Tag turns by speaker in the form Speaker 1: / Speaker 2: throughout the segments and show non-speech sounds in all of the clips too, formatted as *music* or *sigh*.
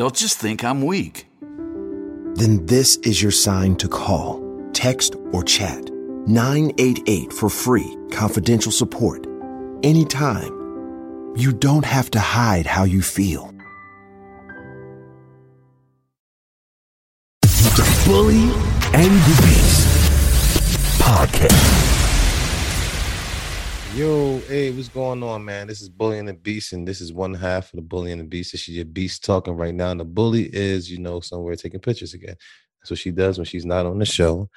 Speaker 1: they'll just think I'm weak.
Speaker 2: then this is your sign to call, text, or chat 988 for free, confidential support. Anytime. You don't have to hide how you feel.
Speaker 3: The Bully and the Beast podcast.
Speaker 4: Yo, hey, what's going on, man? This is Bully and the Beast, and this is one half of the Bully and the Beast. This is your Beast talking right now. And the bully is, you know, somewhere taking pictures again. That's what she does when she's not on the show.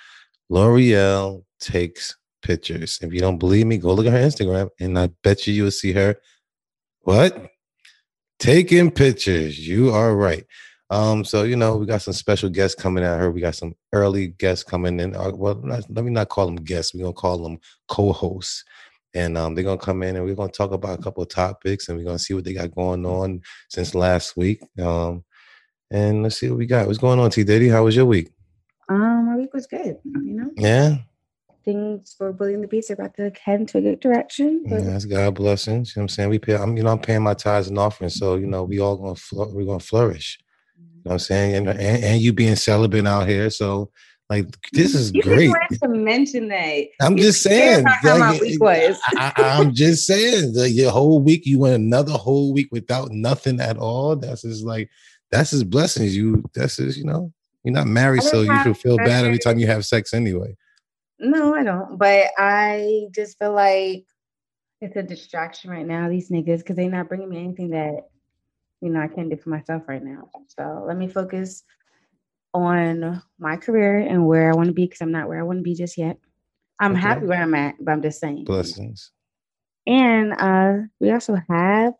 Speaker 4: L'Oreal takes pictures. If you don't believe me, go look at her Instagram, and I bet you you'll see her. What? Taking pictures. You are right. Um, so you know, we got some special guests coming at her. We got some early guests coming in. Uh, well, not, let me not call them guests. We're gonna call them co-hosts and um, they're gonna come in and we're gonna talk about a couple of topics and we're gonna see what they got going on since last week. Um, and let's see what we got. What's going on, T Diddy? How was your week?
Speaker 5: Um, my week was good. You know,
Speaker 4: Yeah,
Speaker 5: things for Bully and the Beast are about to head to a good direction.
Speaker 4: yeah that's God blessings. You know what I'm saying? We pay. I'm, you know, I'm paying my tithes and offerings, so you know, we all gonna fl- we're gonna flourish. You know what I'm saying? And, and and you being celibate out here, so like this is
Speaker 5: you
Speaker 4: great.
Speaker 5: wanted to mention that.
Speaker 4: I'm
Speaker 5: You
Speaker 4: just saying.
Speaker 5: about how my
Speaker 4: like,
Speaker 5: week was.
Speaker 4: I, am just saying. The, your whole week, you went another whole week without nothing at all. That's just like that's his blessings. You that's just you know you're not married, so you should feel bad every time you have sex anyway.
Speaker 5: No, I don't. But I just feel like it's a distraction right now. These niggas, because they're not bringing me anything that you know I can't do for myself right now. So let me focus on my career and where I want to be because I'm not where I want to be just yet. I'm
Speaker 4: Okay.
Speaker 5: happy where I'm at, but I'm just saying.
Speaker 4: Blessings.
Speaker 5: And uh we also have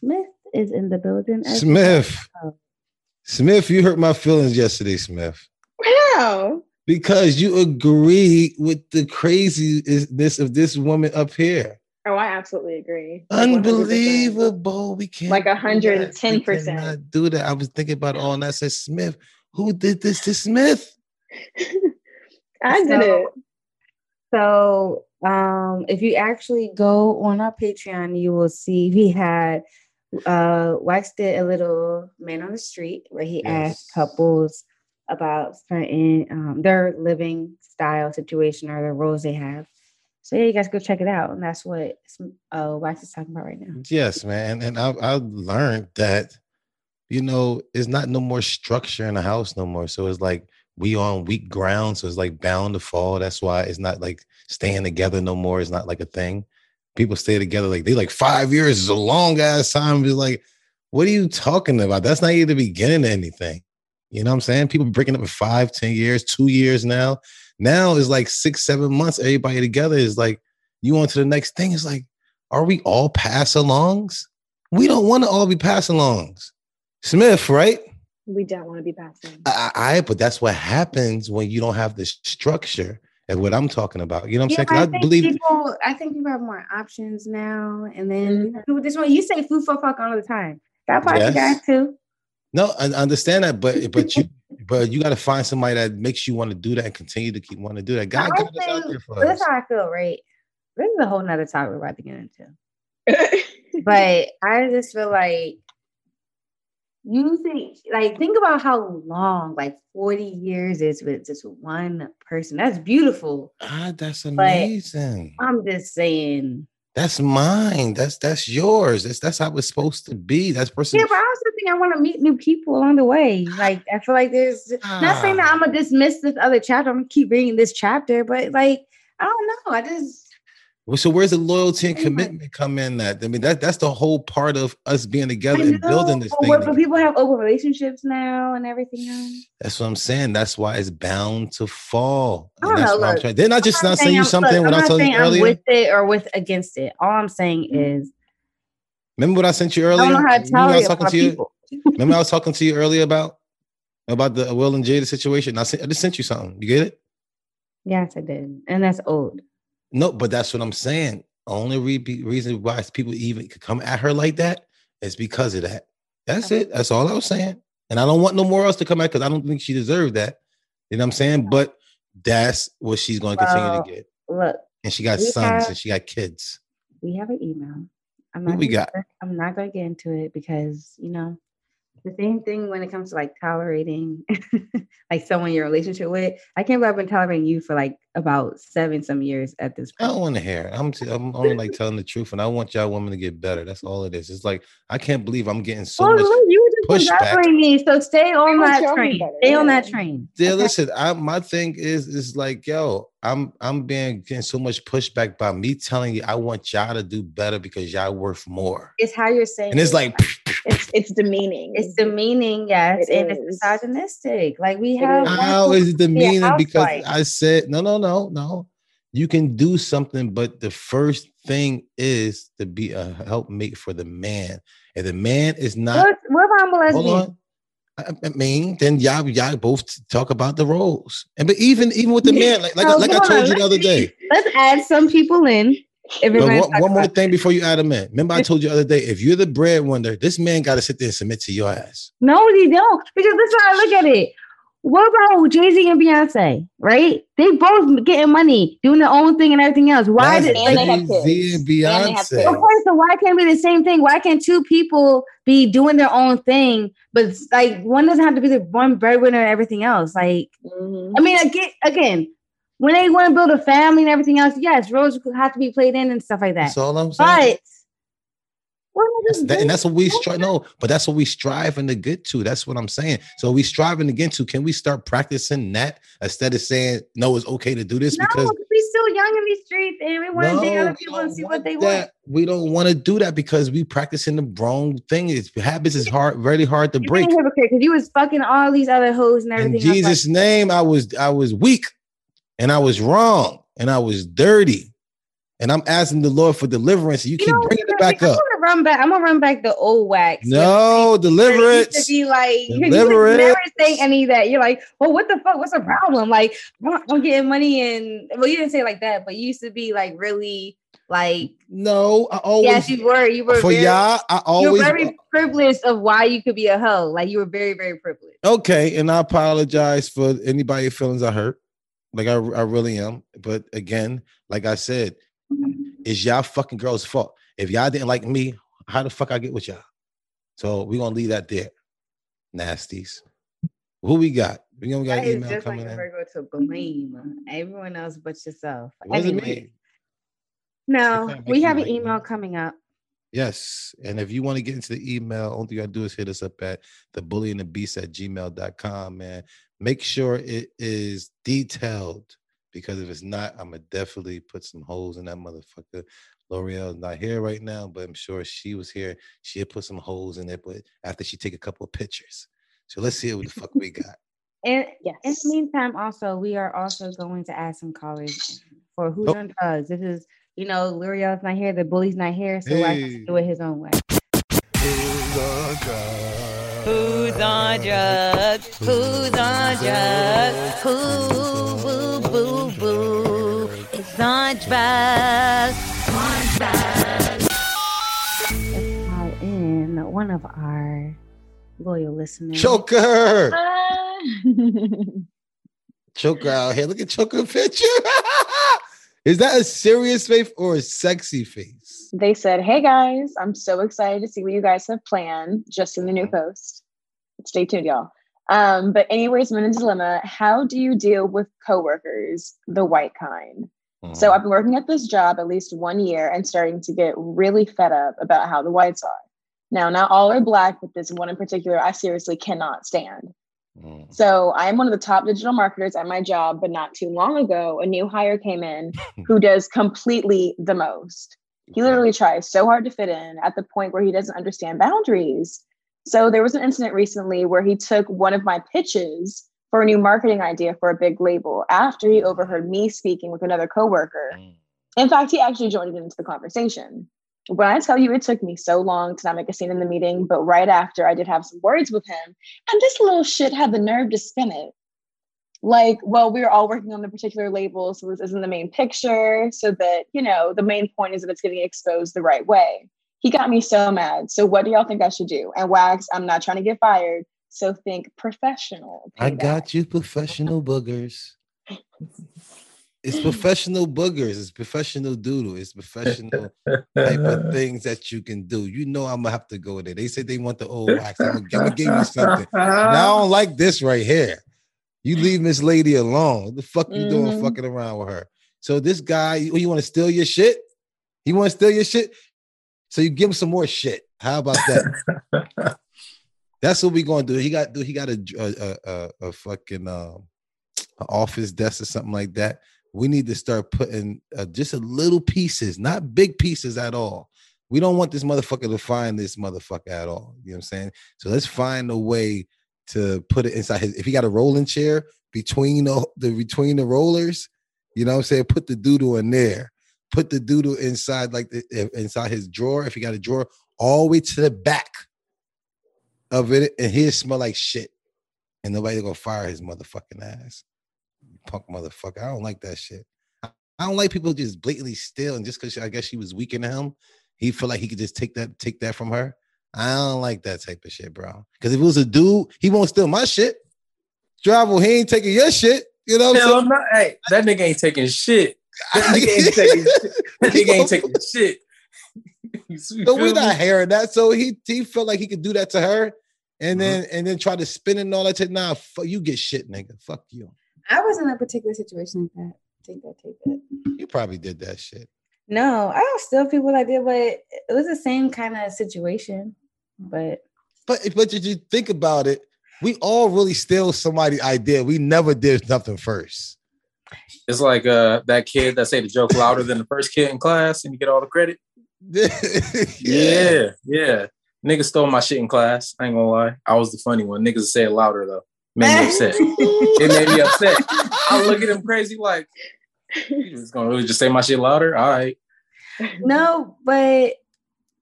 Speaker 5: Smith is in the building.
Speaker 4: Smith.
Speaker 5: well.
Speaker 4: Smith, you hurt my feelings yesterday, Smith.
Speaker 5: How?
Speaker 4: Because you agree with the craziness of this woman up here.
Speaker 6: Oh, I absolutely agree. Like 100%.
Speaker 4: Unbelievable. We can't
Speaker 6: Like
Speaker 4: do that.
Speaker 6: 110%.
Speaker 4: do that. I was thinking about all that. I said, Smith, who did this to Smith? *laughs*
Speaker 6: I did
Speaker 5: So-
Speaker 6: it.
Speaker 5: So um if you actually go on our Patreon, you will see we had uh Wax did a little man on the street where he asked couples about certain um their living style situation or the roles they have. So yeah, you guys go check it out. And that's what uh Wax is talking about right now.
Speaker 4: Yes, man. And I I learned that, you know, it's not no more structure in the house no more. So it's like we on weak ground. So it's like bound to fall. That's why it's not like staying together no more. It's not like a thing. People stay together like they like five years is a long ass time. It's like, what are you talking about? That's not even the beginning of anything. You know what I'm saying? People breaking up in five, ten years, two years now. Now it's like six, seven months. Everybody together is like, you on to the next thing. It's like, are we all pass alongs? We don't want to all be pass alongs. Smith, right?
Speaker 6: We don't want to be passing.
Speaker 4: I, I, but that's what happens when you don't have the structure of what I'm talking about. You know what I'm
Speaker 5: Yeah,
Speaker 4: saying?
Speaker 5: I
Speaker 4: I,
Speaker 5: think
Speaker 4: believe
Speaker 5: people I think people have more options now. And then
Speaker 6: Mhm.
Speaker 5: this one you say food for fuck all the time. That part
Speaker 4: Yes.
Speaker 5: you guys too.
Speaker 4: no, I I understand that, but but you but you got to find somebody that makes you want to do that and continue to keep wanting to do that. God
Speaker 5: I
Speaker 4: got us out there for
Speaker 5: that's
Speaker 4: us.
Speaker 5: how I feel, right? This is a whole nother topic we're about to get into. *laughs* But I just feel like you think like think about how long, like 40 years is with just one person. That's beautiful.
Speaker 4: Ah, that's amazing.
Speaker 5: I'm just saying.
Speaker 4: That's mine. That's that's yours. That's that's how it's supposed to be. That's person.
Speaker 5: Yeah, but I also think I want to meet new people along the way. Like I feel like there's not saying that I'm gonna dismiss this other chapter. I'm gonna keep reading this chapter, but like I don't know. I just
Speaker 4: Well, So where's the loyalty and commitment come in? That I mean, that that's the whole part of us being together and building this thing. together.
Speaker 5: But people have open relationships now and everything else.
Speaker 4: That's what I'm saying. That's why it's bound to fall.
Speaker 5: I don't know, look.
Speaker 4: Didn't I just
Speaker 5: I'm
Speaker 4: not
Speaker 5: saying
Speaker 4: you
Speaker 5: I'm-
Speaker 4: something
Speaker 5: look,
Speaker 4: when I told you
Speaker 5: saying I'm with it or with against it. All I'm saying mm-hmm. is
Speaker 4: Remember what I sent you earlier?
Speaker 5: I
Speaker 4: earlier?
Speaker 5: don't know how to
Speaker 4: Remember I was talking to you. *laughs* Remember I was talking to you earlier about about the Will and Jada situation. I, sent, I just sent you something. You get it?
Speaker 5: Yes, I did. And that's old.
Speaker 4: No, but that's what I'm saying. Only re- reason why people even could come at her like that is because of that. That's it. That's all I was saying. And I don't want no more else to come at because I don't think she deserved that. You know what I'm saying? But that's what she's going to continue
Speaker 5: Well,
Speaker 4: to get.
Speaker 5: Look,
Speaker 4: And she got sons
Speaker 5: have-
Speaker 4: and she got kids.
Speaker 5: we have an email. I'm not
Speaker 4: we got?
Speaker 5: I'm not gonna get into it because you know the same thing when it comes to like tolerating *laughs* like someone you're in a relationship with. I can't believe I've been tolerating you for like about seven some years at this point.
Speaker 4: I
Speaker 5: point.
Speaker 4: don't want to hear. I'm t- I'm only like telling the truth, and I want y'all women to get better. That's all it is. It's like I can't believe I'm getting so
Speaker 5: oh,
Speaker 4: much.
Speaker 5: look, you were just
Speaker 4: pushback.
Speaker 5: congratulating me, so stay on
Speaker 6: want
Speaker 5: that
Speaker 6: y'all to be
Speaker 5: train.
Speaker 6: better,
Speaker 5: Stay on that train.
Speaker 4: Yeah,
Speaker 5: okay?
Speaker 4: listen. I my thing is is like, yo, I'm I'm being getting so much pushback by me telling you I want y'all to do better because y'all worth more.
Speaker 5: It's how you're saying.
Speaker 4: And it's
Speaker 5: it.
Speaker 4: like,
Speaker 6: It's it's demeaning.
Speaker 5: it's demeaning, yes,
Speaker 6: It
Speaker 5: and
Speaker 6: is.
Speaker 5: it's misogynistic. Like we
Speaker 6: It
Speaker 5: have.
Speaker 6: is.
Speaker 4: how is it demeaning? Because. I said no, no, no, no. You can do something, but the first thing is to be a helpmate for the man. And the man is not
Speaker 5: What, what if I'm a
Speaker 4: Hold on. I, I mean, then y'all y'all both talk about the roles, and but even even with the *laughs* man, like like, like I
Speaker 5: come on,
Speaker 4: told you the other day.
Speaker 5: Let's add some people in. If we're
Speaker 4: But
Speaker 5: gonna
Speaker 4: one, one more
Speaker 5: about
Speaker 4: thing before you add him in. Remember, I told you the other day, if you're the breadwinner, this man got to sit there and submit to your ass.
Speaker 5: No, they don't. Because this is how I look at it. What about Jay Z and Beyonce? Right? They both getting money, doing their own thing and everything else. Why
Speaker 4: That's
Speaker 5: did
Speaker 6: And they
Speaker 5: like,
Speaker 6: have
Speaker 4: Jay-Z and
Speaker 6: And they have
Speaker 4: Beyonce.
Speaker 6: kids.
Speaker 5: okay, so why can't it be the same thing? Why can't two people be doing their own thing, but like one doesn't have to be the one breadwinner and everything else? Like,
Speaker 6: Mhm.
Speaker 5: I mean, again, again, when they want to build a family and everything else, yes, roles have to be played in and stuff like that.
Speaker 4: That's all I'm saying.
Speaker 5: But what am I
Speaker 4: That's, that, and that's what we strive. No, but that's what we striving to get to. That's what I'm saying. So we striving to get to. Can we start practicing that instead of saying no, it's okay to do this
Speaker 5: no,
Speaker 4: because
Speaker 5: we still young in these streets and we want to date other people and see what they want.
Speaker 4: We don't want to do that because we practicing the wrong thing. It's habits is hard, very hard to
Speaker 5: You're
Speaker 4: break.
Speaker 5: hypocrite because you was fucking all these other hoes and everything. else,
Speaker 4: Jesus' name, I was I was weak and I was wrong and I was dirty. And I'm asking the Lord for deliverance. You,
Speaker 5: You
Speaker 4: keep
Speaker 5: know,
Speaker 4: bringing it
Speaker 5: I'm
Speaker 4: back
Speaker 5: gonna
Speaker 4: up.
Speaker 5: run back. I'm gonna run back the old wax.
Speaker 4: No,
Speaker 5: Where
Speaker 4: deliverance.
Speaker 5: To be like, *laughs* you never say any of that. You're like, well, what the fuck? What's the problem? Like, I'm I'm getting money and well, you didn't say like that, but you used to be like really like,
Speaker 4: No, I always
Speaker 5: yes, you were. You were
Speaker 4: for
Speaker 5: very,
Speaker 4: y'all. I
Speaker 5: you were very privileged of why you could be a hoe. Like you were very, very privileged.
Speaker 4: okay, and I apologize for anybody feelings I hurt. Like I, I really am. But again, like I said, mm-hmm. it's y'all fucking girls' fault. If y'all didn't like me, how the fuck I get with y'all? So we're gonna leave that there. Nasties. Who we got? We gonna got email
Speaker 5: just like
Speaker 4: coming
Speaker 5: a
Speaker 4: in.
Speaker 5: Virgo to blame everyone else but yourself. Anyway,
Speaker 4: me.
Speaker 5: no, we have an
Speaker 4: like
Speaker 5: email coming up.
Speaker 4: Yes. And if you want to get into the email, only thing you gotta do is hit us up at the bully and the beast at gmail.com, man. Make sure it is detailed because if it's not, I'm gonna definitely put some holes in that motherfucker. L'Oreal's not here right now, but I'm sure she was here, She had put some holes in it, but after she take a couple of pictures. So let's see what the fuck we got.
Speaker 5: And yeah, in the
Speaker 6: Yes.
Speaker 5: meantime, also we are also going to add some callers for who's
Speaker 4: Oh.
Speaker 5: on drugs. Uh, this is, you know, L'Oreal's not here, the bully's not here, so I have to do it his own way.
Speaker 7: Oh, Who's on drugs? Who's on drugs? Who, boo, boo, boo, is on drugs?
Speaker 5: Let's call in one of our loyal listeners.
Speaker 4: Choker. *laughs* Choker out here. Look at Choker picture. *laughs* Is that a serious face or a sexy
Speaker 6: they said, "Hey guys, I'm so excited to see what you guys have planned." Just in the new post. Stay tuned, y'all. Um, but anyways, I'm in a dilemma. How do you deal with coworkers, the white kind? So I've been working at this job at least one year and starting to get really fed up about how the whites are. Now, not all are black, but this one in particular I seriously cannot stand.
Speaker 4: Mm.
Speaker 6: So I am one of the top digital marketers at my job, but not too long ago, a new hire came in *laughs* who does completely the most. He literally tries so hard to fit in at the point where he doesn't understand boundaries. So there was an incident recently where he took one of my pitches for a new marketing idea for a big label after he overheard me speaking with another coworker.
Speaker 4: Mm.
Speaker 6: In fact, he actually joined into the conversation. when I tell you it took me so long to not make a scene in the meeting, but right after I did have some words with him, and this little shit had the nerve to spin it. Like, well, we were all working on the particular label, so this isn't the main picture, so that, you know, the main point is that it's getting exposed the right way. He got me so mad. So, what do y'all think I should do? And Wax, I'm not trying to get fired. So, think professional.
Speaker 4: I got you, professional boogers. It's professional boogers. It's professional doodle. It's professional type of *laughs* things that you can do. You know, I'm gonna have to go there. They said they want the old wax. I'm gonna, I'm gonna give you something. Now, I don't like this right here. You leave Miss Lady alone. What the fuck you doing
Speaker 6: Mhm.
Speaker 4: fucking around with her? So this guy, you, you want to steal your shit? He want to steal your shit? So you give him some more shit. How about that? *laughs* That's what we gonna do. He got do he got a a a, a fucking um office desk or something like that. We need to start putting uh, just a little pieces, not big pieces at all. We don't want this motherfucker to find this motherfucker at all. You know what I'm saying? So let's find a way to put it inside his. If he got a rolling chair between the, the between the rollers, you know what I'm saying? Put the doodle in there. Put the doodle inside like the, inside his drawer. If he got a drawer, all the way to the back of it, and he'll smell like shit. And nobody gonna fire his motherfucking ass. Punk motherfucker. I don't like that shit. I don't like people just blatantly steal and just because I guess she was weak in him, he feel like he could just take that take that from her. I don't like that type of shit, bro. Because if it was a dude, he won't steal my shit. Travell, he ain't taking your shit. You know what I'm
Speaker 8: Hell
Speaker 4: saying?
Speaker 8: no, hey, that nigga ain't taking shit. That *laughs* nigga ain't taking shit. That nigga ain't taking *laughs* shit.
Speaker 4: So we're not hearing that. So he he felt like he could do that to her, and
Speaker 8: Mm-hmm.
Speaker 4: then and then try to spin it and all that. shit. Nah, fuck, you get shit, nigga. Fuck you.
Speaker 5: I was in a particular situation like that. Take that, take that.
Speaker 4: You probably did that shit.
Speaker 5: No, I don't steal people like that, but it was the same kind of situation. But
Speaker 4: But but did you think about it? We all really steal somebody's idea. We never did nothing first.
Speaker 8: It's like uh that kid that say the joke louder than the first kid in class and you get all the credit. *laughs* Yeah, yeah. Nigga stole my shit in class. I ain't gonna lie. I was the funny one. Niggas say it louder though. Made me upset. *laughs* it made me upset. I look at him crazy like you just gonna really just say my shit louder? All right.
Speaker 5: no, but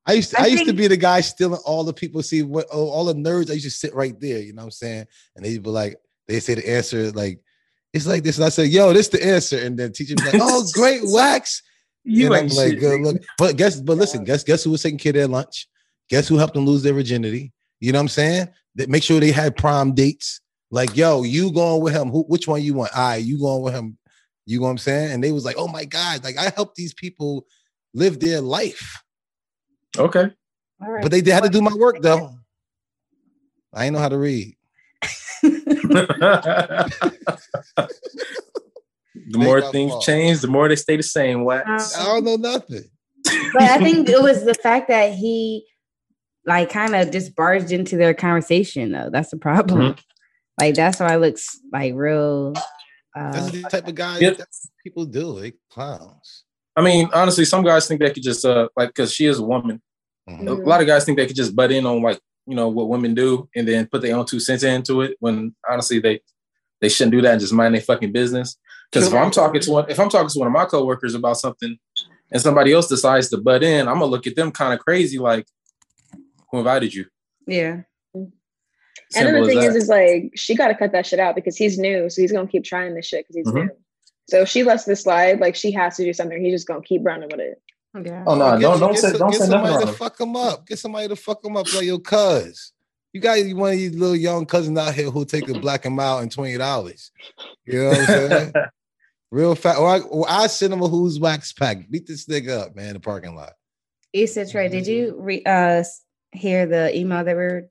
Speaker 4: I used to,
Speaker 5: I
Speaker 4: I, used to be the guy stealing all the people. See what oh, all the nerds. I used to sit right there. You know what I'm saying? And they'd be like, they say the answer like it's like this, and I say, "Yo, this the answer." And then teacher be like, "Oh, *laughs* great wax."
Speaker 8: You
Speaker 4: and I'm like,
Speaker 8: shit,
Speaker 4: "Good look." But guess, but listen, guess guess who was taking care of their lunch? Guess who helped them lose their virginity? You know what I'm saying? That make sure they had prom dates. Like, yo, you going with him? Who? Which one you want? I, you going with him? You know what I'm saying? And they was like, "Oh my god!" Like I helped these people live their life.
Speaker 8: Okay.
Speaker 5: all right.
Speaker 4: But they had to do my work though. I ain't know how to read. *laughs*
Speaker 8: the more things
Speaker 4: fault.
Speaker 8: change, the more they stay the same. Wax.
Speaker 4: I don't know nothing.
Speaker 5: but I think it was the fact that he like kind of just barged into their conversation though. That's the problem.
Speaker 8: Mm-hmm.
Speaker 5: Like that's why it looks like real uh
Speaker 4: That's the type of guy
Speaker 8: Yep.
Speaker 4: that people do. They clowns.
Speaker 8: I mean, honestly, some guys think they could just uh like because she is a woman.
Speaker 4: Mhm.
Speaker 8: A lot of guys think they could just butt in on like you know what women do and then put their own two cents into it. When honestly, they they shouldn't do that and just mind their fucking business. Because if I'm talking to one, if I'm talking to one of my coworkers about something, and somebody else decides to butt in, I'm gonna look at them kind of crazy, like, who invited you?
Speaker 5: yeah.
Speaker 6: And then the thing is, is like she got to cut that shit out because he's new, so he's gonna keep trying this shit because he's
Speaker 8: Mhm.
Speaker 6: new. So if she lets this slide, like she has to do something. He's just gonna keep running with it.
Speaker 5: Yeah.
Speaker 8: Oh no,
Speaker 4: Get-
Speaker 8: don't don't
Speaker 4: get
Speaker 8: say
Speaker 4: some-
Speaker 8: don't
Speaker 4: get
Speaker 8: say nothing
Speaker 4: somebody
Speaker 8: wrong.
Speaker 4: to fuck him up. Get somebody to fuck him up like your cuz. You got one of these little young cousins out here who'll take a black and mild and twenty dollars. You know what I'm saying? *laughs* Real fat. Or I, or I send him a who's wax pack. Beat this nigga up, man, in the parking lot.
Speaker 5: Issa Trey, did you re- uh hear the email that we're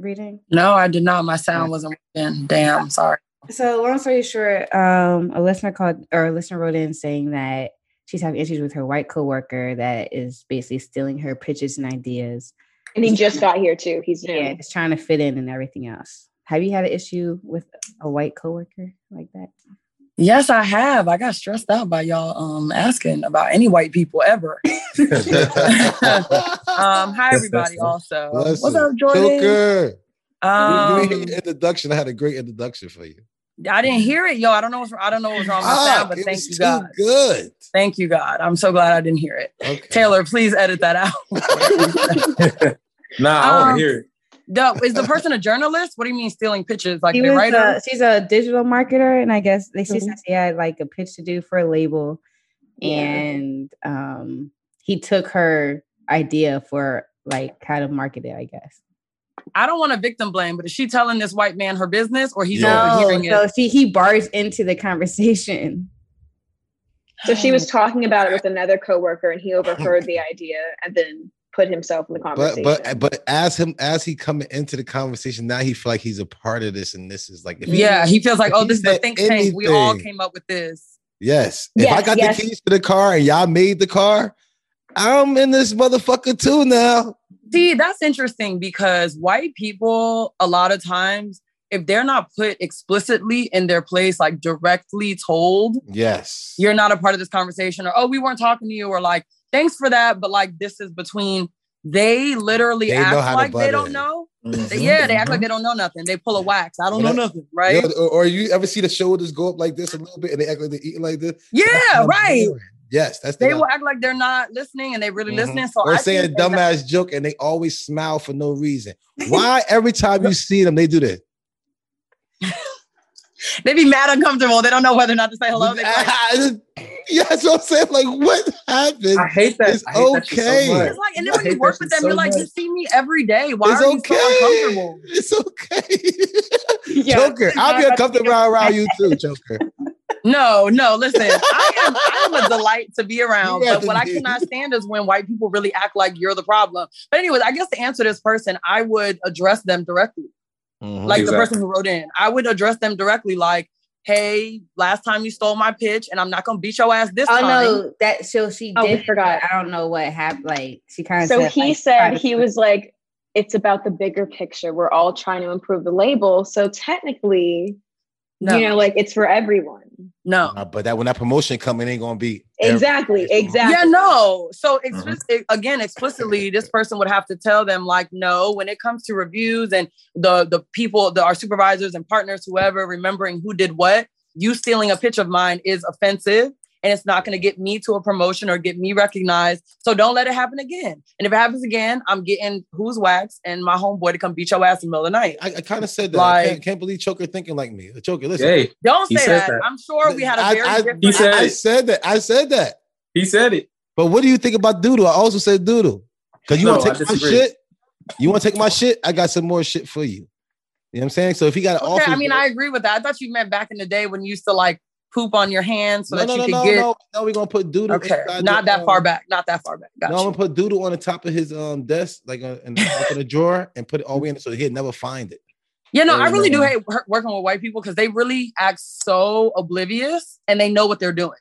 Speaker 5: reading?
Speaker 9: No, I did not. My sound wasn't working. Damn, sorry.
Speaker 5: So long story short, um, a listener called or a listener wrote in saying that she's having issues with her white coworker that is basically stealing her pitches and ideas.
Speaker 6: And he just got here too. He's new.
Speaker 5: Yeah, he's trying to fit in and everything else. Have you had an issue with a white coworker like that?
Speaker 9: Yes, I have. I got stressed out by y'all um asking about any white people ever. *laughs* *laughs* um, hi everybody also. What's up, Jordan?
Speaker 4: Joker.
Speaker 9: Um,
Speaker 4: Give me your introduction. I had a great introduction for you.
Speaker 9: I didn't hear it, yo. I don't know what's I don't know what's wrong with my sound, but
Speaker 4: it
Speaker 9: thank
Speaker 4: was
Speaker 9: you,
Speaker 4: too
Speaker 9: God.
Speaker 4: good.
Speaker 9: Thank you, God. I'm so glad I didn't hear it.
Speaker 4: Okay.
Speaker 9: Taylor, please edit that out. *laughs* *laughs*
Speaker 8: Nah, I want
Speaker 9: Um,
Speaker 8: to hear it.
Speaker 9: Dope. Is the person a journalist? What do you mean stealing pictures? Like
Speaker 5: He
Speaker 9: the writer?
Speaker 5: a, she's a digital marketer, and I guess they she
Speaker 9: Mhm.
Speaker 5: said she had like a pitch to do for a label,
Speaker 6: Yeah.
Speaker 5: and um, he took her idea for like how to market it. I guess.
Speaker 9: I don't want to victim blame, but is she telling this white man her business or he's
Speaker 4: Yeah.
Speaker 5: No,
Speaker 9: overhearing
Speaker 5: so
Speaker 9: it?
Speaker 5: she he barged into the conversation.
Speaker 6: So she was oh. talking about it with another coworker, and he overheard the idea and then put himself in the conversation.
Speaker 4: but but as him as he coming into the conversation, now he feel like he's a part of this, and this is like if he-
Speaker 9: Yeah, he feels like,
Speaker 4: if
Speaker 9: oh, this is a
Speaker 4: said
Speaker 9: think tank. We all came up with this.
Speaker 4: Yes. If I got
Speaker 6: yes.
Speaker 4: the keys to the car and y'all made the car, I'm in this motherfucker too now.
Speaker 9: See, that's interesting because white people, a lot of times, if they're not put explicitly in their place, like directly told,
Speaker 4: Yes.
Speaker 9: you're not a part of this conversation, or oh, we weren't talking to you, or like, thanks for that, but like this is between they literally
Speaker 4: They
Speaker 9: act like they don't
Speaker 4: in.
Speaker 9: know.
Speaker 8: Mhm.
Speaker 9: Yeah, they act like they don't know nothing. They pull a wax. I don't know
Speaker 4: Yeah.
Speaker 9: nothing, right?
Speaker 4: Yo, or, or you ever see the shoulders go up like this a little bit and they act like they're eating like this?
Speaker 9: Yeah,
Speaker 4: That's how
Speaker 9: right.
Speaker 4: Boring. Yes, that's
Speaker 9: They
Speaker 4: the
Speaker 9: will act like they're not listening and they really
Speaker 4: Mhm.
Speaker 9: listening. So
Speaker 4: or
Speaker 9: I
Speaker 4: say a
Speaker 9: think that-
Speaker 4: dumbass joke and they always smile for no reason. *laughs* Why every time you see them, they do this? *laughs*
Speaker 9: they be mad uncomfortable. They don't know whether or not to say hello. They be like, *laughs*
Speaker 4: yeah, that's what I'm saying. Like, what happened?
Speaker 8: I hate that.
Speaker 4: It's
Speaker 8: I hate that so
Speaker 4: okay.
Speaker 9: It's like, and
Speaker 8: I
Speaker 9: then when you work with
Speaker 8: shit
Speaker 9: them, you're
Speaker 8: so
Speaker 9: like, you see me every day. Why
Speaker 4: it's
Speaker 9: are you
Speaker 4: okay.
Speaker 9: so uncomfortable?
Speaker 4: It's okay.
Speaker 5: Yeah,
Speaker 4: Joker, I'll be uncomfortable around, around you too, Joker.
Speaker 9: No, no, listen, I am I am a delight to be around.
Speaker 4: Yeah,
Speaker 9: but what I cannot stand is when white people really act like you're the problem. But anyways, I guess to answer this person, I would address them directly. Mm-hmm. Like the person who wrote in. I would address them directly, like, hey, last time you stole my pitch, and I'm not gonna beat your ass this
Speaker 5: Oh
Speaker 9: time.
Speaker 5: no, that so she
Speaker 6: Oh, we
Speaker 5: did.
Speaker 6: forgot.
Speaker 5: I don't know what happened. Like she kind of
Speaker 6: so
Speaker 5: said,
Speaker 6: he
Speaker 5: like,
Speaker 6: said he was like, it's about the bigger picture. We're all trying to improve the label. So technically,
Speaker 9: No.
Speaker 6: you know, like it's for everyone.
Speaker 9: No.
Speaker 4: Uh, but that when that promotion coming ain't gonna be
Speaker 6: Exactly,
Speaker 4: everybody.
Speaker 6: exactly.
Speaker 9: Yeah, no. So
Speaker 8: Mhm.
Speaker 9: explicit, again, explicitly, this person would have to tell them, like, no, when it comes to reviews and the the people, the our supervisors and partners, whoever, remembering who did what, you stealing a pitch of mine is offensive. And it's not going to get me to a promotion or get me recognized. So don't let it happen again. And if it happens again, I'm getting who's wax and my homeboy to come beat your ass in the middle of the night.
Speaker 4: I, I kind of said that. I can't, can't believe Choker thinking like me. The choker, listen.
Speaker 8: Hey,
Speaker 9: Don't say that.
Speaker 8: that.
Speaker 9: I'm sure we had a
Speaker 4: I-
Speaker 9: very
Speaker 4: I-
Speaker 9: different.
Speaker 8: He said
Speaker 4: I
Speaker 8: it.
Speaker 4: said that. I said that.
Speaker 8: he said it.
Speaker 4: But what do you think about Doodle? I also said Doodle. Because you
Speaker 8: No,
Speaker 4: want to take my shit? You want to take my shit? I got some more shit for you. You know what I'm saying? So if he got an
Speaker 9: Okay,
Speaker 4: offer,
Speaker 9: I mean, I agree with that. I thought you meant back in the day when you used to like poop on your hands so
Speaker 4: no,
Speaker 9: that
Speaker 4: no,
Speaker 9: you
Speaker 4: no,
Speaker 9: could
Speaker 4: no,
Speaker 9: get.
Speaker 4: no, no. We're gonna put Doodle.
Speaker 9: Okay, not
Speaker 4: the,
Speaker 9: that far
Speaker 4: um,
Speaker 9: back. Not that far back. Got
Speaker 4: No, I'm gonna put Doodle on the top of his um desk, like uh, in the, *laughs* open a drawer, and put it all the way in it so he'd never find it.
Speaker 9: Yeah, no, I really do hate working with white people because they really act so oblivious and they know what they're doing.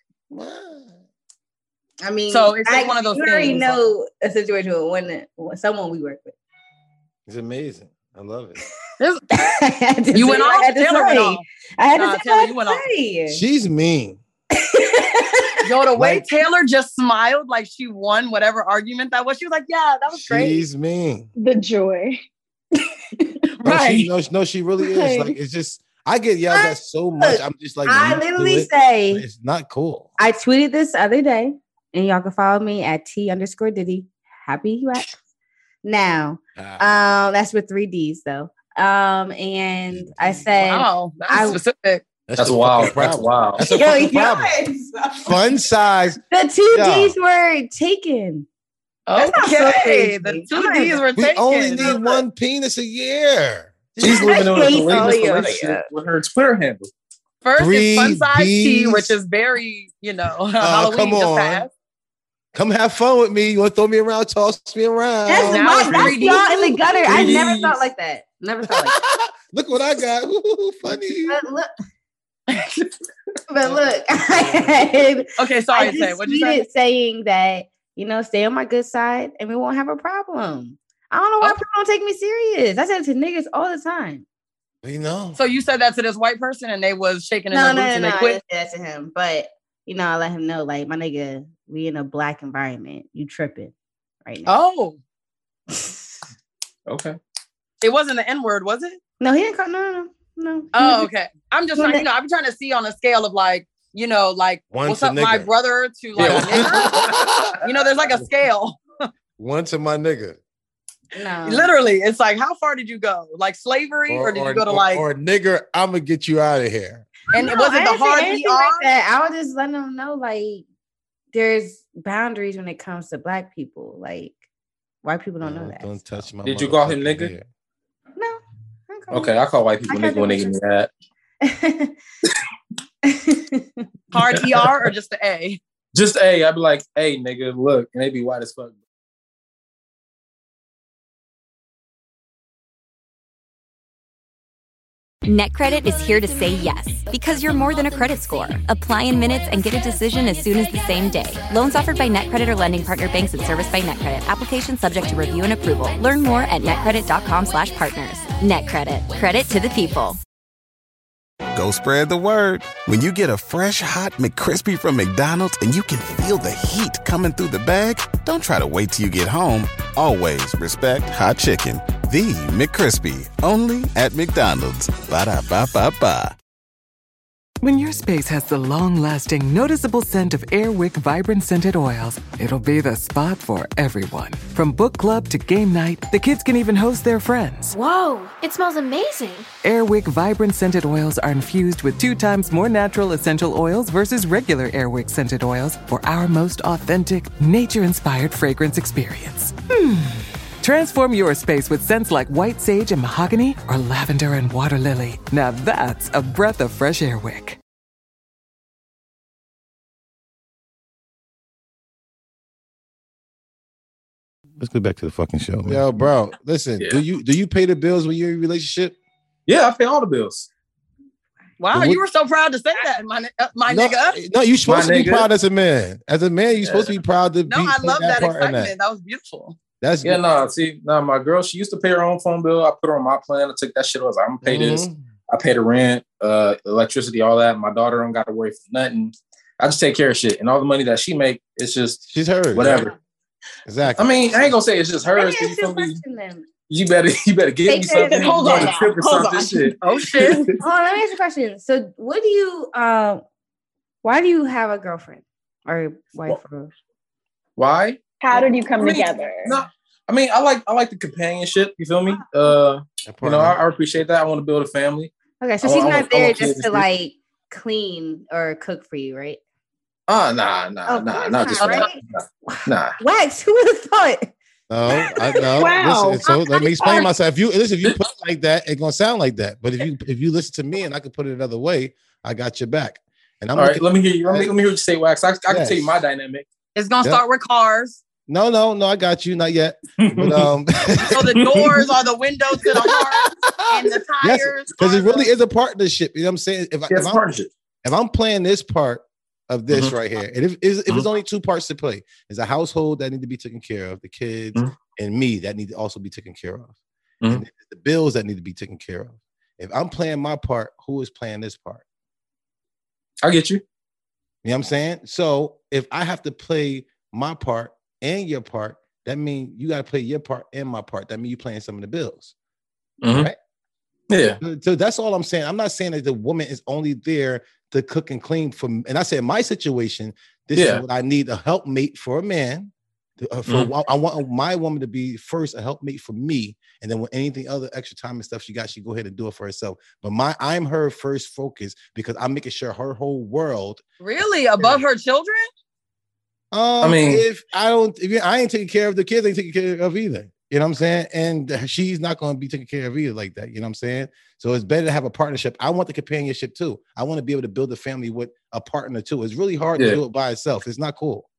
Speaker 5: I mean,
Speaker 9: So it's like
Speaker 5: I-
Speaker 9: one of those
Speaker 5: You already
Speaker 9: things,
Speaker 5: know a situation with one, someone we work with.
Speaker 4: It's amazing. I love it. *laughs*
Speaker 9: This- *laughs*
Speaker 5: I had to
Speaker 9: you went
Speaker 5: what I
Speaker 9: off.
Speaker 5: had to
Speaker 9: Taylor went
Speaker 5: say.
Speaker 9: off.
Speaker 5: I had
Speaker 9: Nah,
Speaker 5: to say
Speaker 9: Taylor,
Speaker 5: what I
Speaker 9: you went
Speaker 5: had
Speaker 9: off.
Speaker 5: to say.
Speaker 4: She's mean. *laughs*
Speaker 9: Yo, the way
Speaker 4: Like-
Speaker 9: Taylor just smiled like she won whatever argument that was, she was like, "Yeah, that was great."
Speaker 4: She's mean.
Speaker 6: The joy.
Speaker 4: No,
Speaker 9: Right.
Speaker 4: she, no, no, she really is.
Speaker 5: Right.
Speaker 4: Like it's just I get yelled at so much. I'm just like
Speaker 5: I literally
Speaker 4: it,
Speaker 5: say
Speaker 4: it's not cool.
Speaker 5: I tweeted this other day, and y'all can follow me at T underscore Diddy. Happy wax. Now,
Speaker 4: Ah,
Speaker 5: um, that's with three D's though. Um, and I said,
Speaker 9: Wow, that was
Speaker 5: I-
Speaker 9: specific.
Speaker 8: That's
Speaker 4: the
Speaker 8: wild. That's wild.
Speaker 4: That's a
Speaker 5: Yo, yes.
Speaker 4: Fun size.
Speaker 5: the two
Speaker 4: Yeah.
Speaker 5: D's were taken. That's not so
Speaker 9: Okay, the
Speaker 5: I'm
Speaker 9: two
Speaker 5: not
Speaker 9: D's were
Speaker 4: We
Speaker 9: taken.
Speaker 4: only need one penis a year.
Speaker 8: She's living on
Speaker 5: I
Speaker 8: a
Speaker 5: hate all
Speaker 8: Selena
Speaker 5: your
Speaker 8: Selena
Speaker 5: shit.
Speaker 8: shit with her Twitter handle.
Speaker 9: First
Speaker 4: Three
Speaker 9: is fun size T,
Speaker 4: Ds.
Speaker 9: which is very, you know, *laughs*
Speaker 4: come
Speaker 9: Halloween just
Speaker 4: on.
Speaker 9: Passed.
Speaker 4: Come have fun with me. You want to throw me around, toss me around.
Speaker 5: That's,
Speaker 9: now
Speaker 5: my,
Speaker 9: it's
Speaker 5: that's y'all in the gutter. I never
Speaker 8: 3Ds.
Speaker 5: thought like that. Never thought like that. *laughs*
Speaker 4: Look what I got. Ooh, funny.
Speaker 5: But look, *laughs* but look, *laughs* I had,
Speaker 9: Okay,
Speaker 5: I
Speaker 9: sorry,
Speaker 5: just
Speaker 9: say what'd you say?
Speaker 5: saying that you know stay on my good side and we won't have a problem. I don't know why
Speaker 9: Oh.
Speaker 5: people don't take me serious. I said it to niggas all the time.
Speaker 4: We know.
Speaker 9: So you said that to this white person and they was shaking in
Speaker 5: No,
Speaker 9: their
Speaker 5: no,
Speaker 9: boots
Speaker 5: no,
Speaker 9: and
Speaker 5: no.
Speaker 9: they
Speaker 5: I
Speaker 9: quit.
Speaker 5: didn't say that to him, but you know, I let him know, like my nigga, we in a black environment. You tripping right now?
Speaker 9: Oh, *laughs*
Speaker 8: Okay.
Speaker 9: it wasn't the N word, was it?
Speaker 5: No, he didn't call. No, no, no. No.
Speaker 9: Oh, okay. I'm just trying, you know, I'm trying to see on a scale of like, you know, like
Speaker 4: One
Speaker 9: what's
Speaker 4: to
Speaker 9: up, my brother to like, a you know, there's like a scale. *laughs*
Speaker 4: One to my nigga.
Speaker 5: No.
Speaker 9: Literally, it's like, how far did you go? Like slavery, or, did you go to
Speaker 4: or-
Speaker 9: like?
Speaker 4: or nigga, I'm gonna get you out of here.
Speaker 9: and
Speaker 5: No,
Speaker 9: was
Speaker 5: I
Speaker 9: it the
Speaker 5: didn't say
Speaker 9: hard
Speaker 5: anything
Speaker 9: ER?
Speaker 5: like that. I was just letting them know like there's boundaries when it comes to black people. Like white people don't know that.
Speaker 4: Don't touch my.
Speaker 8: Did you call him
Speaker 4: motherfucking
Speaker 8: nigga?
Speaker 4: hair.
Speaker 8: Okay, I call white people
Speaker 5: I
Speaker 8: nigga when they give me that.
Speaker 9: hard ER or just the A?
Speaker 8: Just A, I'd be like, hey, nigga, look, and they be white as fuck.
Speaker 10: NetCredit is here to say yes because you're more than a credit score. Apply in minutes and get a decision as soon as the same day. Loans offered by NetCredit or lending partner banks and serviced by NetCredit. Application subject to review and approval. Learn more at netcredit.com/partners. NetCredit. Credit to the people.
Speaker 11: Go spread the word. When you get a fresh hot McCrispy from McDonald's and you can feel the heat coming through the bag, don't try to wait till you get home. Always respect hot chicken. The McCrispy, only at McDonald's. Ba da ba ba ba.
Speaker 12: When your space has the long lasting, noticeable scent of Air Wick Vibrant Scented Oils, it'll be the spot for everyone. From book club to game night, the kids can even host their friends.
Speaker 13: Whoa, it smells amazing.
Speaker 12: Air Wick Vibrant Scented Oils are infused with two times more natural essential oils versus regular Air Wick Scented Oils for our most authentic, nature inspired fragrance experience. Hmm. Transform your space with scents like white sage and mahogany or lavender and water lily. Now that's a breath of fresh air wick.
Speaker 4: Let's go back to the fucking show. Man. Yo, bro, listen. Do you do you pay the bills when you're in a relationship?
Speaker 8: Yeah, I pay all the bills.
Speaker 9: Wow,
Speaker 4: What-
Speaker 9: you were so proud to say that, my, uh, my
Speaker 4: no,
Speaker 9: nigga.
Speaker 4: No, you're supposed
Speaker 8: My
Speaker 4: to be
Speaker 8: nigga.
Speaker 4: proud as a man. As a man, you're supposed to be proud to be
Speaker 9: No,
Speaker 4: be
Speaker 9: I love that,
Speaker 4: part in
Speaker 9: excitement. That. was beautiful.
Speaker 4: That's
Speaker 8: Yeah, no, see, no, my girl, she used to pay her own phone bill. I put her on my plan. I took that shit. I was like, I'm gonna pay this.
Speaker 4: Mhm.
Speaker 8: I pay the rent, uh, electricity, all that. My daughter don't got to worry for nothing. I just take care of shit, and all the money that she make, it's just
Speaker 4: she's hers.
Speaker 8: Whatever.
Speaker 4: Exactly.
Speaker 8: I mean, I ain't gonna say it's just hers. You, feel you better, *laughs* you better give me something. *laughs*
Speaker 5: hold
Speaker 8: you
Speaker 5: on
Speaker 8: on a
Speaker 5: now.
Speaker 8: trip or
Speaker 5: Hold
Speaker 8: something.
Speaker 5: on.
Speaker 8: Shit.
Speaker 9: Oh shit. *laughs*
Speaker 5: oh, let me ask you a question. So, what do you? Uh, why do you have a girlfriend or wife? Or...
Speaker 8: Why?
Speaker 6: How did you come
Speaker 8: I mean,
Speaker 6: together?
Speaker 8: No, I mean, I like I like the companionship. You feel me? Uh, you know, I, I appreciate that. I want to build a family.
Speaker 5: Okay, so
Speaker 8: I
Speaker 5: she's
Speaker 8: want-
Speaker 5: not
Speaker 8: want-
Speaker 5: there just to like clean or cook for you, right?
Speaker 8: Oh, nah, nah,
Speaker 5: Of
Speaker 8: nah, not just
Speaker 5: right?
Speaker 8: Nah. *laughs*
Speaker 5: Wax, who would have thought?
Speaker 4: No, I know. *laughs*
Speaker 5: Wow.
Speaker 4: Listen, so let me explain myself. If you listen, if you put it like that, it's gonna sound like that. But if you if you listen to me and I can put it another way, I got your back. And I'm
Speaker 8: All right, let me hear you. Let me, let me hear you say wax. I, I can tell you my dynamic.
Speaker 9: It's gonna
Speaker 4: Yeah.
Speaker 9: start with cars.
Speaker 4: No, no, no, I got you. Not yet. But *laughs* um
Speaker 9: So the doors are the windows to the *laughs* heart and the
Speaker 4: yes,
Speaker 9: tires.
Speaker 4: because it really is a partnership. You know what I'm saying? If, I,
Speaker 8: Yeah,
Speaker 4: if
Speaker 8: it's a
Speaker 4: I'm,
Speaker 8: partnership.
Speaker 4: if I'm playing this part of this
Speaker 8: Mhm.
Speaker 4: right here, and if, if, if
Speaker 8: Mhm.
Speaker 4: it's only two parts to play, there's a household that need to be taken care of, the kids
Speaker 8: Mhm.
Speaker 4: and me that need to also be taken care of, and the bills that need to be taken care of. If I'm playing my part, who is playing this part?
Speaker 8: I get you.
Speaker 4: You know what I'm saying? So if I have to play my part and your part, that means you got to play your part and my part. That means you playing some of the bills.
Speaker 8: Mhm.
Speaker 4: Right?
Speaker 8: Yeah.
Speaker 4: So- So that's all I'm saying. I'm not saying that the woman is only there to cook and clean for and I said my situation, this
Speaker 8: Yeah.
Speaker 4: is what I need a helpmate for a man. To- uh, for
Speaker 8: Mhm.
Speaker 4: I want my woman to be first a helpmate for me, and then when anything other extra time and stuff she got, she go ahead and do it for herself. But my I'm her first focus because I'm making sure her whole world
Speaker 9: Really above her children?
Speaker 4: Um,
Speaker 8: mean-
Speaker 4: if I don't, if you- I ain't taking care of the kids, I ain't taking care of either. You know what I'm saying? And she's not going to be taken care of either like that. You know what I'm saying? So it's better to have a partnership. I want the companionship too. I want to be able to build a family with a partner too. It's really hard
Speaker 8: Yeah.
Speaker 4: to do it by itself. It's not cool.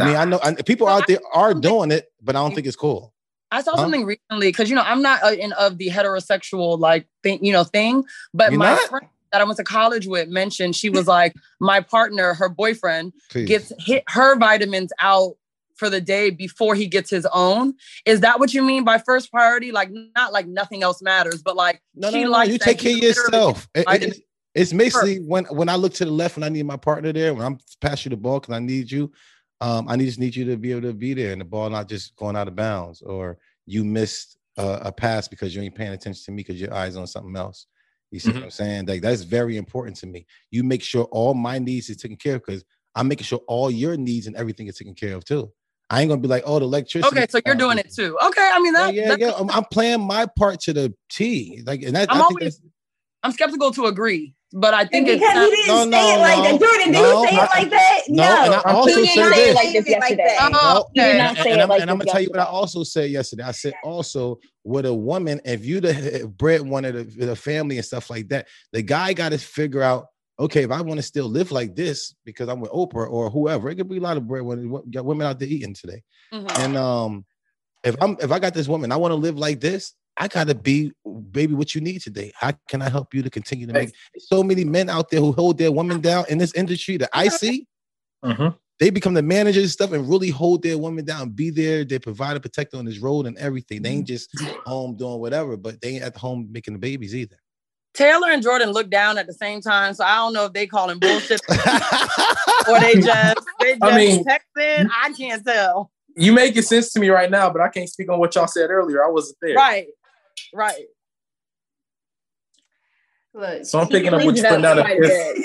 Speaker 4: I mean, I know and people out there are doing it, but I don't think it's cool.
Speaker 9: I saw
Speaker 4: Huh?
Speaker 9: something recently because you know I'm not uh, in of the heterosexual like thing, you know, thing. But
Speaker 4: You're
Speaker 9: my
Speaker 4: not?
Speaker 9: friend that I went to college with mentioned she was like, my partner, her boyfriend,
Speaker 4: Please.
Speaker 9: gets hit her vitamins out for the day before he gets his own. Is that what you mean by first priority? Like not like nothing else matters, but like
Speaker 4: No,
Speaker 9: she
Speaker 4: no, no,
Speaker 9: likes
Speaker 4: you take care of yourself. It- it- it's, basically when when I look to the left and I need my partner there, when I'm pass you the ball because I need you, um, I just need you to be able to be there and the ball not just going out of bounds or you missed uh, a pass because you ain't paying attention to me because your eyes on something else. You see what mm-hmm. I'm saying? Like that's very important to me. You make sure all my needs is taken care of because I'm making sure all your needs and everything is taken care of too. I ain't gonna be like, oh, the electricity.
Speaker 9: Okay, so you're doing it too. Okay, I mean that.
Speaker 4: yeah, yeah. I'm, I'm playing my part to the T. Like, and that,
Speaker 9: I'm
Speaker 4: I think
Speaker 9: always. I'm skeptical to agree, but I think it's
Speaker 5: Because
Speaker 9: not-
Speaker 5: he didn't say it like that. Jordan, did
Speaker 4: no,
Speaker 5: you say
Speaker 4: I-
Speaker 5: it like that?
Speaker 4: no,
Speaker 5: No.
Speaker 4: and I also
Speaker 5: He didn't
Speaker 4: said
Speaker 5: say it
Speaker 4: this.
Speaker 5: like this yesterday.
Speaker 9: Oh,
Speaker 4: No,
Speaker 5: He did
Speaker 4: and,
Speaker 5: not
Speaker 4: and-
Speaker 5: say
Speaker 4: and
Speaker 5: it
Speaker 4: I'm,
Speaker 5: like
Speaker 4: I'm gonna tell you what I also said yesterday. I said also with a woman, if you the breadwinner of the, the family and stuff like that, the guy got to figure out. Okay, if I want to still live like this because I'm with Oprah or whoever, it could be a lot of breadwinners. Got women out there eating today,
Speaker 9: Mm-hmm.
Speaker 4: and um, if I'm if I got this woman, I want to live like this. I gotta be, baby, what you need today. How can I help you to continue to make? So many men out there who hold their women down in this industry that I see. Mm-hmm. They become the managers and stuff and really hold their women down, be there. They provide a protector on this road and everything. They ain't just mm-hmm. home doing whatever, but they ain't at home making the babies either.
Speaker 9: Taylor and Jordan look down at the same time, so I don't know if they call him bullshit or they *laughs* just they just
Speaker 8: I mean-
Speaker 9: texting. I can't tell.
Speaker 8: You making sense to me right now, but I can't speak on what y'all said earlier. I wasn't there.
Speaker 9: Right, right.
Speaker 5: Look,
Speaker 8: So I'm
Speaker 5: he
Speaker 8: picking up what
Speaker 5: cleans
Speaker 8: you
Speaker 5: it
Speaker 8: putting down.
Speaker 5: a bit.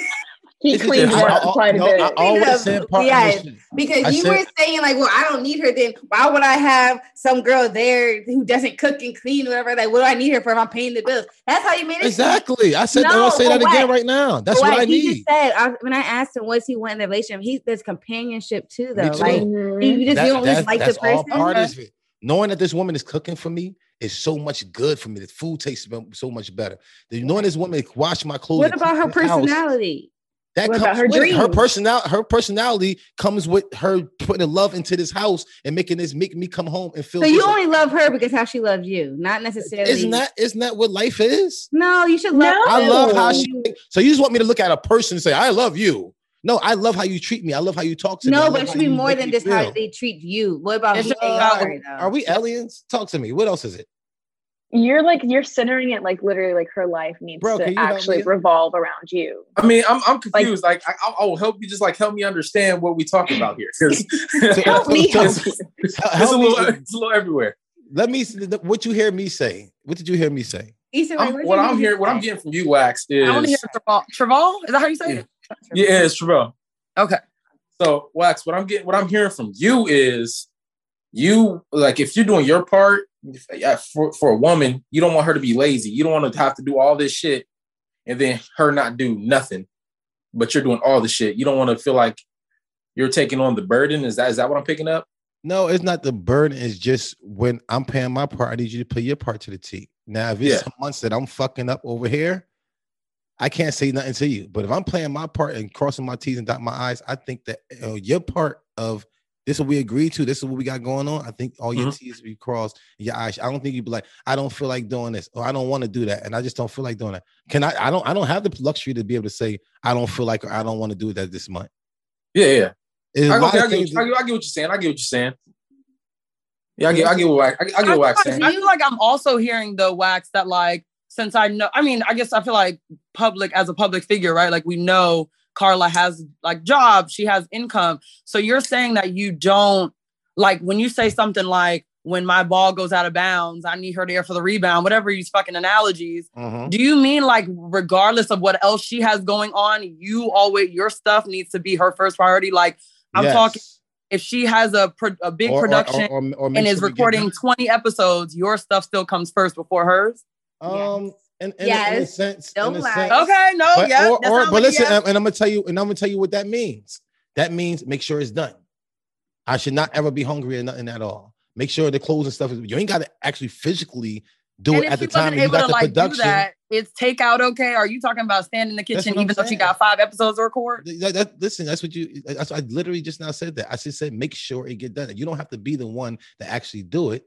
Speaker 5: He cleans
Speaker 4: just-
Speaker 5: it up quite a
Speaker 4: no,
Speaker 5: bit.
Speaker 4: I always said part
Speaker 5: yes, because
Speaker 4: I
Speaker 5: you
Speaker 4: said-
Speaker 5: were saying like, well, I don't need her. Then why would I have some girl there who doesn't cook and clean, or whatever? Like, what do I need her for if I'm paying the bills? That's how you made it.
Speaker 4: Exactly. I said
Speaker 5: No,
Speaker 4: I'll say
Speaker 5: but
Speaker 4: that again right now. That's
Speaker 5: But
Speaker 4: what I
Speaker 5: he
Speaker 4: need.
Speaker 5: just said I, when I asked him what's he want in the relationship, he there's companionship too, though.
Speaker 4: Me too.
Speaker 5: Like you just
Speaker 4: That-
Speaker 5: you don't
Speaker 4: that's,
Speaker 5: just like the
Speaker 4: that's all
Speaker 5: person.
Speaker 4: part of it. Knowing that this woman is cooking for me is so much good for me. The food tastes so much better. The- Knowing this woman wash my clothes.
Speaker 5: What about her personality?
Speaker 4: That
Speaker 5: What
Speaker 4: comes
Speaker 5: her
Speaker 4: with her personality. Her personality comes with her putting love into this house and making this make me come home and feel.
Speaker 5: So you only love her because how she loves you, not necessarily.
Speaker 4: isn't that isn't that what life is?
Speaker 5: No, you should love.
Speaker 4: I love how she. So you just want me to look at a person and say, "I love you." No, I love how you treat me. I love how you talk to me.
Speaker 5: No, but it should be more than
Speaker 4: me
Speaker 5: just how they treat you. What about
Speaker 9: It
Speaker 5: who they
Speaker 9: be
Speaker 5: are?
Speaker 4: Are we aliens? Talk to me. What else is it?
Speaker 6: You're like you're centering it like literally like her life needs
Speaker 4: Bro,
Speaker 6: to actually revolve around you.
Speaker 8: I mean, I'm I'm confused. Like, I, I, will help you. Just like help me understand what we talking about here. *laughs*
Speaker 4: Help me
Speaker 8: it's,
Speaker 4: help
Speaker 8: it's,
Speaker 4: Help
Speaker 8: a
Speaker 4: me.
Speaker 8: it's a little everywhere.
Speaker 4: Let me. What you hear me say? What did you hear me say?
Speaker 5: Issa
Speaker 8: I'm, what I'm hearing, what I'm getting from you, Wax, is
Speaker 9: I want to hear Traval. Traval? Is that how you say it? *laughs*
Speaker 8: yeah, it's Travell.
Speaker 9: Okay.
Speaker 8: So Wax, what I'm getting, what I'm hearing from you is, you like if you're doing your part uh, yeah, for for a woman, you don't want her to be lazy. You don't want to have to do all this shit and then her not do nothing, but you're doing all the shit. You don't want to feel like you're taking on the burden. Is that is that what I'm picking up?
Speaker 4: No, it's not the burden. It's just when I'm paying my part, I need you to play your part to the T. Now, if it's
Speaker 8: Yeah.
Speaker 4: some months that I'm fucking up over here, I can't say nothing to you. But if I'm playing my part and crossing my T's and dotting my I's, I think that uh, your part of this is what we agreed to, this is what we got going on. I think all your T's be crossed, your I's. I don't think you'd be like, I don't feel like doing this, or I don't want to do that, and I just don't feel like doing that. Can I? I don't. I don't have the luxury to be able to say I don't feel like or I don't want to do that this month.
Speaker 8: Yeah, yeah.
Speaker 4: There's a
Speaker 8: I,
Speaker 4: lot
Speaker 8: okay, I, get,
Speaker 4: things
Speaker 8: what- I, get, I get what you're saying. I get what you're saying. Yeah, I get, I get what I, I get
Speaker 9: I
Speaker 8: what
Speaker 9: feel,
Speaker 8: Wax
Speaker 9: like,
Speaker 8: saying.
Speaker 9: I feel like I'm also hearing the wax that like since I know I mean I guess I feel like public as a public figure right like we know Carla has like job she has income so you're saying that you don't like when you say something like when my ball goes out of bounds I need her there for the rebound whatever these fucking analogies
Speaker 4: Mm-hmm.
Speaker 9: do you mean like regardless of what else she has going on you always your stuff needs to be her first priority like I'm
Speaker 4: Yes.
Speaker 9: talking if she has a pro- a big
Speaker 4: Or-
Speaker 9: production
Speaker 4: or- or
Speaker 9: and is
Speaker 4: sure we get
Speaker 9: recording 20 episodes, your stuff still comes first before hers.
Speaker 4: Um, in, in, in a sense,
Speaker 9: Don't
Speaker 4: in a sense.
Speaker 9: Okay, no,
Speaker 4: but,
Speaker 9: yeah,
Speaker 4: Or, or, but listen,
Speaker 9: yes.
Speaker 4: and I'm gonna tell you, and I'm gonna tell you what that means. That means make sure it's done. I should not ever be hungry or nothing at all. Make sure the clothes and stuff is. You ain't got to actually physically do
Speaker 9: and
Speaker 4: it at the time.
Speaker 9: wasn't
Speaker 4: You got
Speaker 9: to
Speaker 4: the
Speaker 9: like do
Speaker 4: production.
Speaker 9: that, it's takeout okay? Are you talking about standing in the kitchen
Speaker 4: what I'm
Speaker 9: even though she got five episodes to record?
Speaker 4: That- that- listen, that's what you. That's I literally just now said that. I just said make sure it get done. You don't have to be the one to actually do it.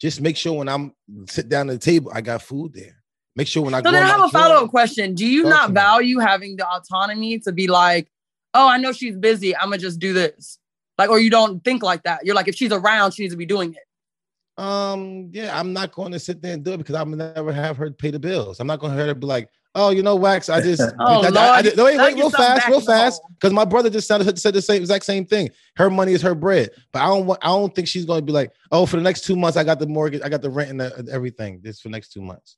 Speaker 4: Just make sure when I'm sit down at the table, I got food there. Make sure when I
Speaker 9: So
Speaker 4: go.
Speaker 9: then I have a follow up question. Do you not
Speaker 4: me.
Speaker 9: value having the autonomy to be like, oh, I know she's busy. I'm gonna just do this. Like, or you don't think like that. You're like, if she's around, she needs to be doing it.
Speaker 4: Um, yeah, I'm not going to sit there and do it because I'm never have her pay the bills. I'm not going to have her be like, oh, you know, Wax, I just, *laughs*
Speaker 9: Oh,
Speaker 4: I, I- I
Speaker 9: Lord,
Speaker 4: no, wait, wait, real fast, real fast, because my brother just said, said the same exact same thing. Her money is her bread, but I don't want, I don't think she's going to be like, oh, for the next two months, I got the mortgage, I got the rent and the, everything. This for the next two months.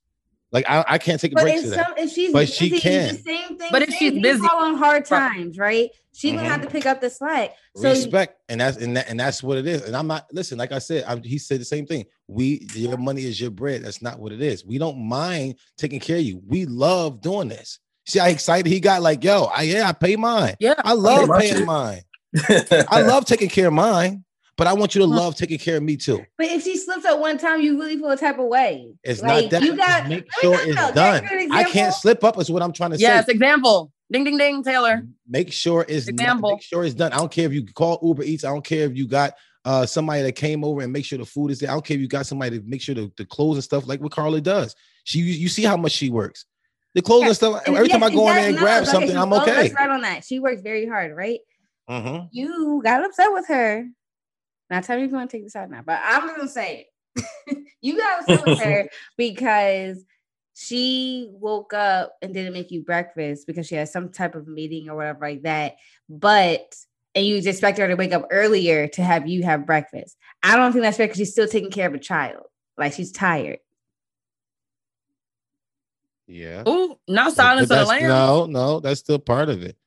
Speaker 4: Like I, I can't take a
Speaker 5: But
Speaker 4: break
Speaker 5: if
Speaker 4: to
Speaker 5: some,
Speaker 4: that.
Speaker 5: if she's
Speaker 4: but
Speaker 5: busy,
Speaker 4: she can.
Speaker 5: it's the same thing.
Speaker 9: But if
Speaker 5: same
Speaker 9: she's
Speaker 5: thing.
Speaker 9: Busy-
Speaker 5: fall on hard times, right? She gonna have to mm-hmm. pick up the slack. So
Speaker 4: respect. And that's and, that, and that's what it is. And i'm not listen like i said I, he said the same thing. We your money is your bread. That's not what it is. We don't mind taking care of you. We love doing this. See how excited he got? Like yo I, yeah i pay mine.
Speaker 9: Yeah.
Speaker 4: i love paying mine. *laughs* I love taking care of mine but i want you to love taking care of me too
Speaker 5: But if she slips up one time, you really feel a type of way.
Speaker 4: it's
Speaker 5: Like,
Speaker 4: not that
Speaker 5: you got-
Speaker 4: make sure it's
Speaker 5: that's
Speaker 4: done i can't slip up is what i'm trying to
Speaker 9: Yes,
Speaker 4: say Yes,
Speaker 9: example. Ding ding ding, Taylor.
Speaker 4: make sure it's not,
Speaker 9: Example.
Speaker 4: make sure it's done. I don't care if you call Uber Eats. I don't care if you got uh somebody that came over and make sure the food is there. I don't care if you got somebody to make sure the, the clothes and stuff like what Carla does. She you, you see how much she works. The clothes and stuff.
Speaker 5: And
Speaker 4: Every time I go in there and grab
Speaker 5: okay,
Speaker 4: something,
Speaker 5: she-
Speaker 4: I'm okay.
Speaker 5: Right on that. She works very hard, right?
Speaker 4: Mhm.
Speaker 5: You got upset with her. Now tell me if you want to take this out now, but I'm just gonna say it. *laughs* you got upset with her *laughs* because she woke up and didn't make you breakfast because she had some type of meeting or whatever like that. But and you expect her to wake up earlier to have you have breakfast. I don't think that's fair because she's still taking care of a child. Like she's tired.
Speaker 4: Yeah.
Speaker 9: Oh, not silence of the
Speaker 4: that's-
Speaker 9: lamb.
Speaker 4: No, no, that's still part of it.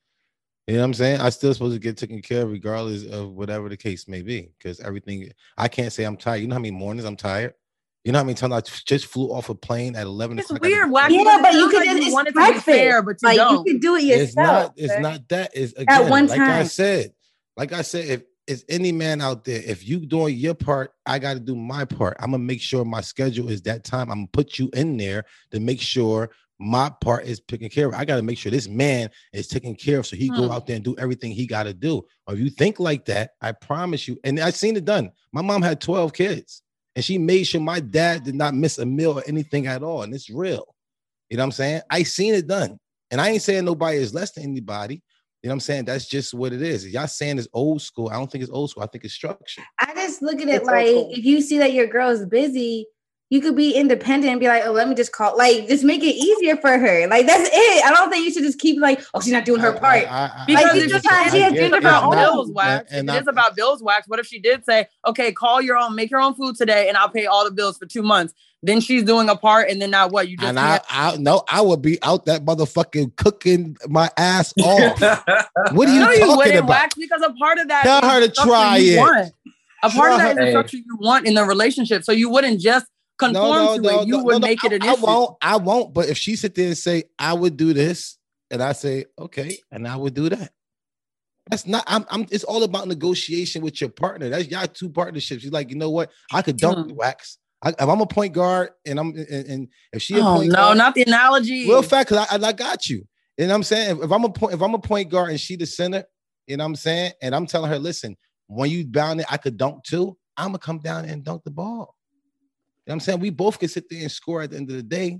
Speaker 4: You know what I'm saying? I'm still supposed to get taken care of regardless of whatever the case may be. Because everything I can't say I'm tired. You know how many mornings I'm tired? You know how many times I just flew off a plane at 11
Speaker 9: It's
Speaker 4: o'clock? I had to
Speaker 9: weird,
Speaker 4: be-
Speaker 9: Wacky.
Speaker 5: Yeah, but you
Speaker 9: sounds
Speaker 5: could
Speaker 9: like you
Speaker 5: it's
Speaker 9: want it to be fair, but you
Speaker 5: like
Speaker 9: don't.
Speaker 5: you can do it yourself.
Speaker 4: it's not
Speaker 5: yourself.
Speaker 4: it's
Speaker 5: sir.
Speaker 4: not that is again
Speaker 5: one time.
Speaker 4: like i said like i said if it's any man out there if you doing your part i got to do my part i'm gonna make sure my schedule is that time i'm gonna put you in there to make sure my part is taken care of i gotta make sure this man is taken care of so he go
Speaker 9: Hmm.
Speaker 4: out there and do everything he got to do or if you think like that i promise you and i seen it done my mom had 12 kids and she made sure my dad did not miss a meal or anything at all and it's real you know what I'm saying? I seen it done. And I ain't saying nobody is less than anybody. You know what I'm saying? That's just what it is. Y'all saying it's old school. I don't think it's old school. I think it's structure.
Speaker 5: I just look at it
Speaker 9: It's
Speaker 5: like if you see that your girl is busy, you could be independent and be like, oh, let me just call, like, just make it easier for her. Like, that's it. I don't think you should just keep like, oh, she's not doing her part.
Speaker 9: Because
Speaker 5: Like,
Speaker 9: it's
Speaker 5: you
Speaker 9: just
Speaker 5: just have- she has
Speaker 9: it's
Speaker 5: gender
Speaker 9: about
Speaker 5: her
Speaker 9: bills wax.
Speaker 4: And
Speaker 9: If it is about bills wax. What if she did say, "Okay, call your own, make your own food today, and I'll pay all the bills for two months"? Then she's doing a part, and then now what? You just
Speaker 4: And I, I no, I would be out that motherfucking cooking my ass *laughs* off. what are you
Speaker 9: no, you
Speaker 4: talking
Speaker 9: wouldn't
Speaker 4: about?
Speaker 9: wax because a part of that.
Speaker 4: Tell her to try it.
Speaker 9: want. A part of
Speaker 4: Try
Speaker 9: that is the structure you want in the relationship. So you wouldn't just conform to it. You would make it an
Speaker 4: I,
Speaker 9: issue.
Speaker 4: I won't. I won't. But if she sit there and say, "I would do this," and I say, "Okay," and I would do that. That's not. I'm. I'm. It's all about negotiation with your partner. That's y'all two partnerships. You're like, you know what? I could dunk the wax. I, if I'm a point guard and I'm and, and if she a
Speaker 9: Oh
Speaker 4: point
Speaker 9: no,
Speaker 4: guard,
Speaker 9: not the analogy.
Speaker 4: real fact, cause I, I got you. Know I'm saying? If, if I'm a point, if I'm a point guard and she the center, you know what I'm saying? And I'm telling her, listen, when you bound it, I could dunk too. I'm gonna come down and dunk the ball. You know what I'm saying? We both can sit there and score at the end of the day.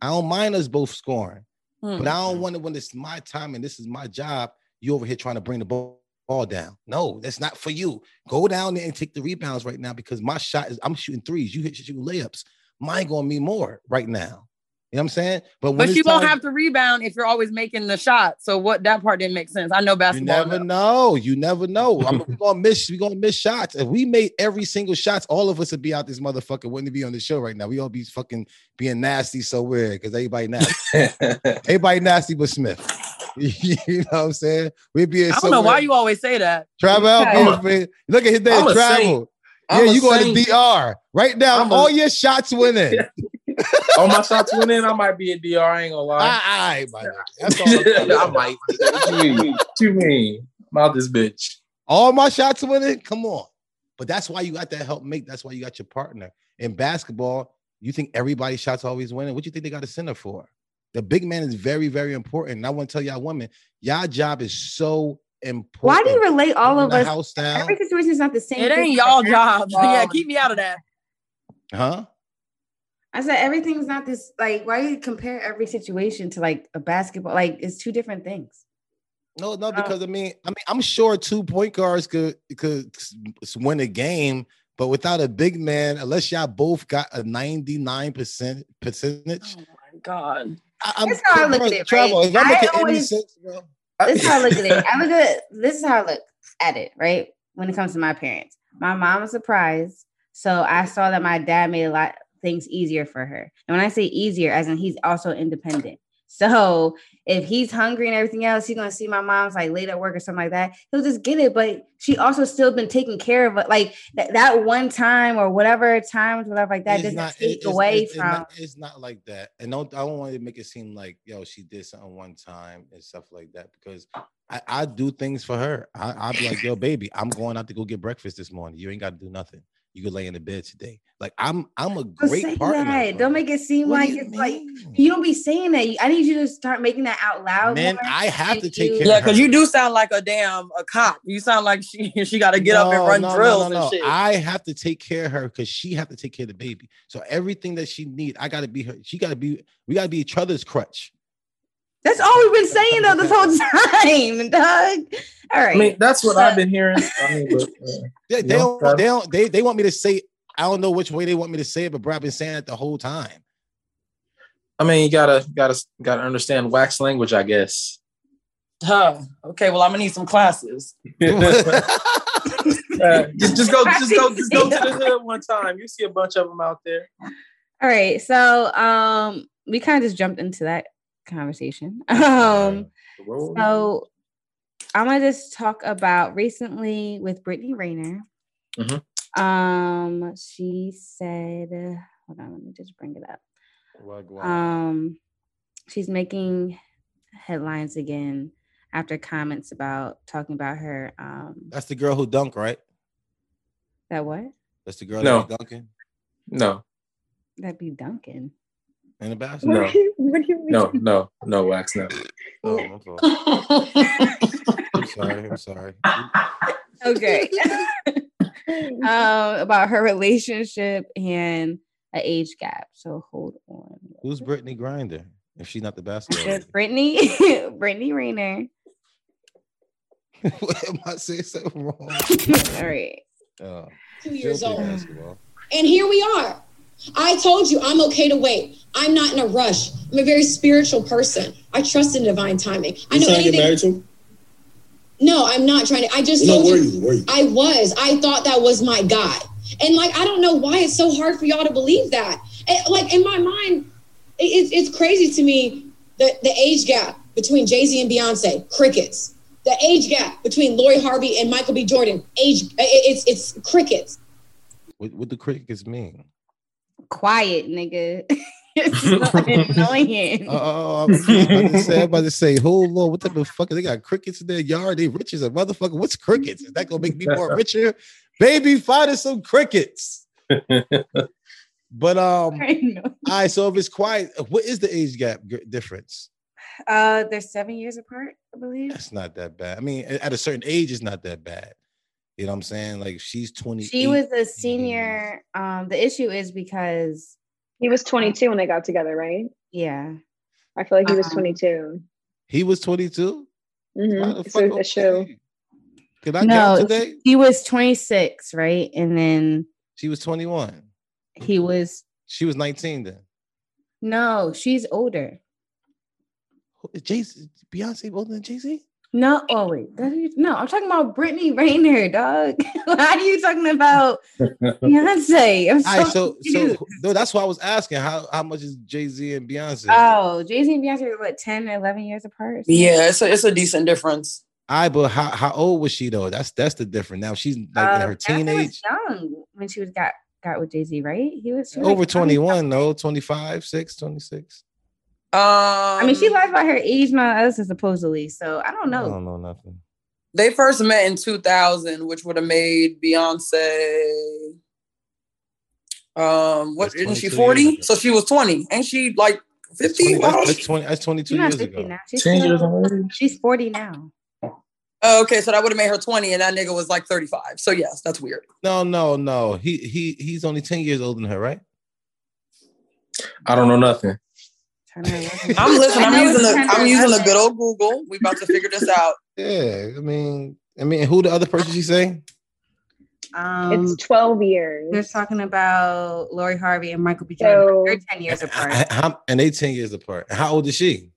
Speaker 4: I don't mind us both scoring,
Speaker 9: Hmm.
Speaker 4: but I don't want it when it's my time and this is my job. You over here trying to bring the ball, ball down. No, that's not for you. Go down there and take the rebounds right now because my shot is I'm shooting threes. You hit shooting layups. Mine gonna be more right now. You know what I'm saying? But when
Speaker 9: But
Speaker 4: it's
Speaker 9: you won't have to rebound if you're always making the shot. So what that part didn't make sense. I know basketball.
Speaker 4: You
Speaker 9: basketball.
Speaker 4: never know. You never *laughs* know. I mean, we're gonna miss. We're gonna miss shots. If we made every single shots, all of us would be out this motherfucker. Wouldn't be on the show right now. We all be fucking being nasty so weird because everybody nasty. *laughs* everybody nasty but Smith. *laughs* you know what I'm saying? We'd be.
Speaker 9: I don't know why you always say that.
Speaker 4: travel out.
Speaker 9: A-
Speaker 4: Look at his
Speaker 8: I'm
Speaker 4: name. Travell.
Speaker 8: saint. I'm
Speaker 4: Yeah, you going to. DR right now?
Speaker 8: I'm a-
Speaker 4: all your shots winning.
Speaker 8: All my shots went in. I might be a DR. I ain't gonna lie.
Speaker 4: I, I, my nigga. *laughs* That's all. I'm telling you.
Speaker 8: I might. What you mean? What you mean? I'm out this bitch.
Speaker 4: All my shots winning. Come on. But that's why you got that help make. That's why you got your partner. In basketball, you think everybody's shots always winning. What you think they got a center for? The big man is very, very important. And I want to tell y'all women, y'all job is so important.
Speaker 5: Why do you relate all of us?
Speaker 4: house down?
Speaker 5: Every situation is not the same.
Speaker 9: It ain't y'all
Speaker 5: basketball.
Speaker 9: jobs. *laughs* Yeah, keep me out of that.
Speaker 4: Huh?
Speaker 5: I said everything's not this. Like, why do you compare every situation to like a basketball? Like, it's two different things.
Speaker 4: No, no, oh. because I mean, I mean, I'm sure two point guards could could win a game, but without a big man, unless y'all both got a 99 percent percentage.
Speaker 9: Oh my god.
Speaker 4: I, I'm
Speaker 5: That's how I look at it,
Speaker 4: Travell,
Speaker 5: right?
Speaker 4: I'm
Speaker 5: I
Speaker 4: making any
Speaker 5: always-
Speaker 4: sense, bro.
Speaker 5: This is how I look at it. I look at. This is how I look at it, right? When it comes to my parents, my mom was surprised, so I saw that my dad made a lot things easier for her. And when I say easier, as in he's also independent. So if he's hungry and everything else, he's gonna see my mom's like late at work or something like that. He'll just get it. But she also still been taking care of it. Like that, that one time or whatever times, whatever like that,
Speaker 4: It's
Speaker 5: doesn't
Speaker 4: not-
Speaker 5: take
Speaker 4: it's-
Speaker 5: away
Speaker 4: it's-
Speaker 5: from
Speaker 4: not- It's not like that, and don't I don't want to make it seem like yo she did something one time and stuff like that because I, I do things for her. I be like yo baby, I'm going out to go get breakfast this morning. You ain't got to do nothing. You could lay in the bed today. Like I'm I'm a
Speaker 5: Don't
Speaker 4: great
Speaker 5: say
Speaker 4: partner.
Speaker 5: that. Don't make it seem
Speaker 4: What
Speaker 5: like
Speaker 4: do you
Speaker 5: it's like you don't be saying that. I need you to start making that out loud.
Speaker 4: Man. I have to take
Speaker 5: you-
Speaker 4: care
Speaker 9: Yeah,
Speaker 4: of her.
Speaker 9: because you do sound like a damn a cop. You sound like she *laughs* she got to get up and run
Speaker 4: no, no,
Speaker 9: drills
Speaker 4: no, no.
Speaker 9: and shit.
Speaker 4: I have to take care of her because she have to take care of the baby. So everything that she need, I gotta be her. She gotta be. We gotta be each other's crutch.
Speaker 5: That's all we've been saying though this whole time, *laughs* Doug. All right.
Speaker 8: I mean, that's what I've been hearing. I mean, but, *laughs* uh,
Speaker 4: They, they don't. They don't. They, they want me to say. I don't know which way they want me to say it, but bro, I've been saying it the whole time.
Speaker 8: I mean, you gotta gotta gotta understand wax language, I guess.
Speaker 9: Huh. Okay, well, I'm gonna need some classes. *laughs*
Speaker 8: Uh, just just go just go just go to the hood one time. You see a bunch of them out there.
Speaker 5: All right. So um we kind of just jumped into that conversation. *laughs* Um so I'm gonna just talk about recently with Brittany Renner.
Speaker 8: Mhm.
Speaker 5: Um she said hold on, let me just bring it up. Um she's making headlines again after comments about talking about her um
Speaker 4: That's the girl who dunked, right?
Speaker 5: that what?
Speaker 4: That's the girl
Speaker 8: No.
Speaker 4: that was dunking
Speaker 8: No,
Speaker 5: That'd be Duncan.
Speaker 4: In the basketball.
Speaker 8: no, no, no, no, wax no.
Speaker 4: Oh, my fault. *laughs* I'm sorry. I'm sorry.
Speaker 5: okay. *laughs* *laughs* um, about her relationship and an age gap. So hold on.
Speaker 4: Who's Brittany Griner? If she's not the basketball,
Speaker 5: Just
Speaker 4: lady?
Speaker 5: Brittany, Brittany Renner.
Speaker 4: Am I saying something wrong?
Speaker 5: All right.
Speaker 4: Oh,
Speaker 14: Two
Speaker 4: she'll
Speaker 14: years old.
Speaker 4: basketball.
Speaker 14: And here we are. I told you I'm okay to wait. I'm not in a rush. I'm a very spiritual person. I trust in divine timing. I know
Speaker 15: trying to get
Speaker 14: anything.
Speaker 15: married to him?
Speaker 14: No, I'm not trying to. I just
Speaker 15: No,
Speaker 14: told
Speaker 15: were
Speaker 14: you.
Speaker 15: you? Were you?
Speaker 14: I was. I thought that was my guy. And like, I don't know why it's so hard for y'all to believe that. And, like in my mind, it, it's it's crazy to me the the age gap between Jay Z and Beyonce, crickets. The age gap between Lori Harvey and Michael B. Jordan, age it- it's it's crickets.
Speaker 4: What, what do crickets mean?
Speaker 5: Quiet, nigga. *laughs* it's *laughs* so annoying.
Speaker 4: Oh, I'm about to say, I'm about to say, hold on, what type of fucking they got crickets in their yard? They rich as a motherfucker. What's crickets? Is that gonna make me more *laughs* richer? Baby, find us some crickets. But um,
Speaker 5: I know.
Speaker 4: all right. So if it's quiet, what is the age gap g- difference?
Speaker 5: Uh, they're seven years apart, I believe.
Speaker 4: That's not that bad. I mean, at a certain age, it's not that bad. You know what I'm saying? Like she's 20.
Speaker 5: She was a senior. Um, the issue is because
Speaker 6: He was 22 when they got together, right?
Speaker 5: yeah.
Speaker 6: I feel like he was
Speaker 5: Um,
Speaker 6: 22.
Speaker 4: He was 22.
Speaker 6: Mhm.
Speaker 4: Why the
Speaker 6: It's a- a show.
Speaker 4: Can I
Speaker 5: no,
Speaker 4: count today?
Speaker 5: he was 26, right? And then
Speaker 4: She was 21.
Speaker 5: he was
Speaker 4: She was 19 then.
Speaker 5: no, she's older.
Speaker 4: Jay Beyonce older than Jay Z?
Speaker 5: No, oh wait, that is- no, I'm talking about Brittany Renner, dog. *laughs* Why are you talking about Beyonce? I'm so,
Speaker 4: All right, so so
Speaker 5: confused.
Speaker 4: no, that's why I was asking how how much is Jay Z and Beyonce?
Speaker 5: oh, Jay Z and Beyonce are what 10, 11 years apart. or?
Speaker 9: Yeah, it's a it's a decent difference.
Speaker 4: All right, but how, how old was she though? That's that's the difference. Now she's like in
Speaker 5: Uh,
Speaker 4: her
Speaker 5: Beyonce was
Speaker 4: teenage,
Speaker 5: young when she was got got with Jay Z, right? He was was,
Speaker 4: over
Speaker 5: like,
Speaker 4: 21, no, 25, 6, 26.
Speaker 9: Um,
Speaker 5: I mean, she lies about her age, my us supposedly. So I don't know.
Speaker 4: I don't know nothing.
Speaker 9: They first met in 2000, which would have made Beyonce. Um, what
Speaker 4: That's
Speaker 9: isn't she 40? So she was 20, ain't she like 50?
Speaker 4: That's, that's 20, that's 22
Speaker 5: She's
Speaker 4: years
Speaker 5: 50
Speaker 4: ago.
Speaker 5: now. She's,
Speaker 8: 10 years old.
Speaker 5: she's 40 now.
Speaker 9: Oh, okay, so that would have made her 20, and that nigga was like 35. So yes, that's weird.
Speaker 4: No, no, no. He he he's only 10 years older than her, right?
Speaker 8: I don't know nothing.
Speaker 9: I'm listening.
Speaker 5: I
Speaker 9: I'm using
Speaker 5: it's
Speaker 9: the
Speaker 5: 10
Speaker 9: I'm using the good old Google. We about to figure this out. *laughs*
Speaker 4: Yeah, I mean, I mean, who the other person she say?
Speaker 5: Um,
Speaker 6: it's 12 years.
Speaker 5: They're talking about Lori Harvey and Michael B. Jordan.
Speaker 6: So-
Speaker 5: They're 10 years apart.
Speaker 4: H- how- and they 10 years apart. How old is she?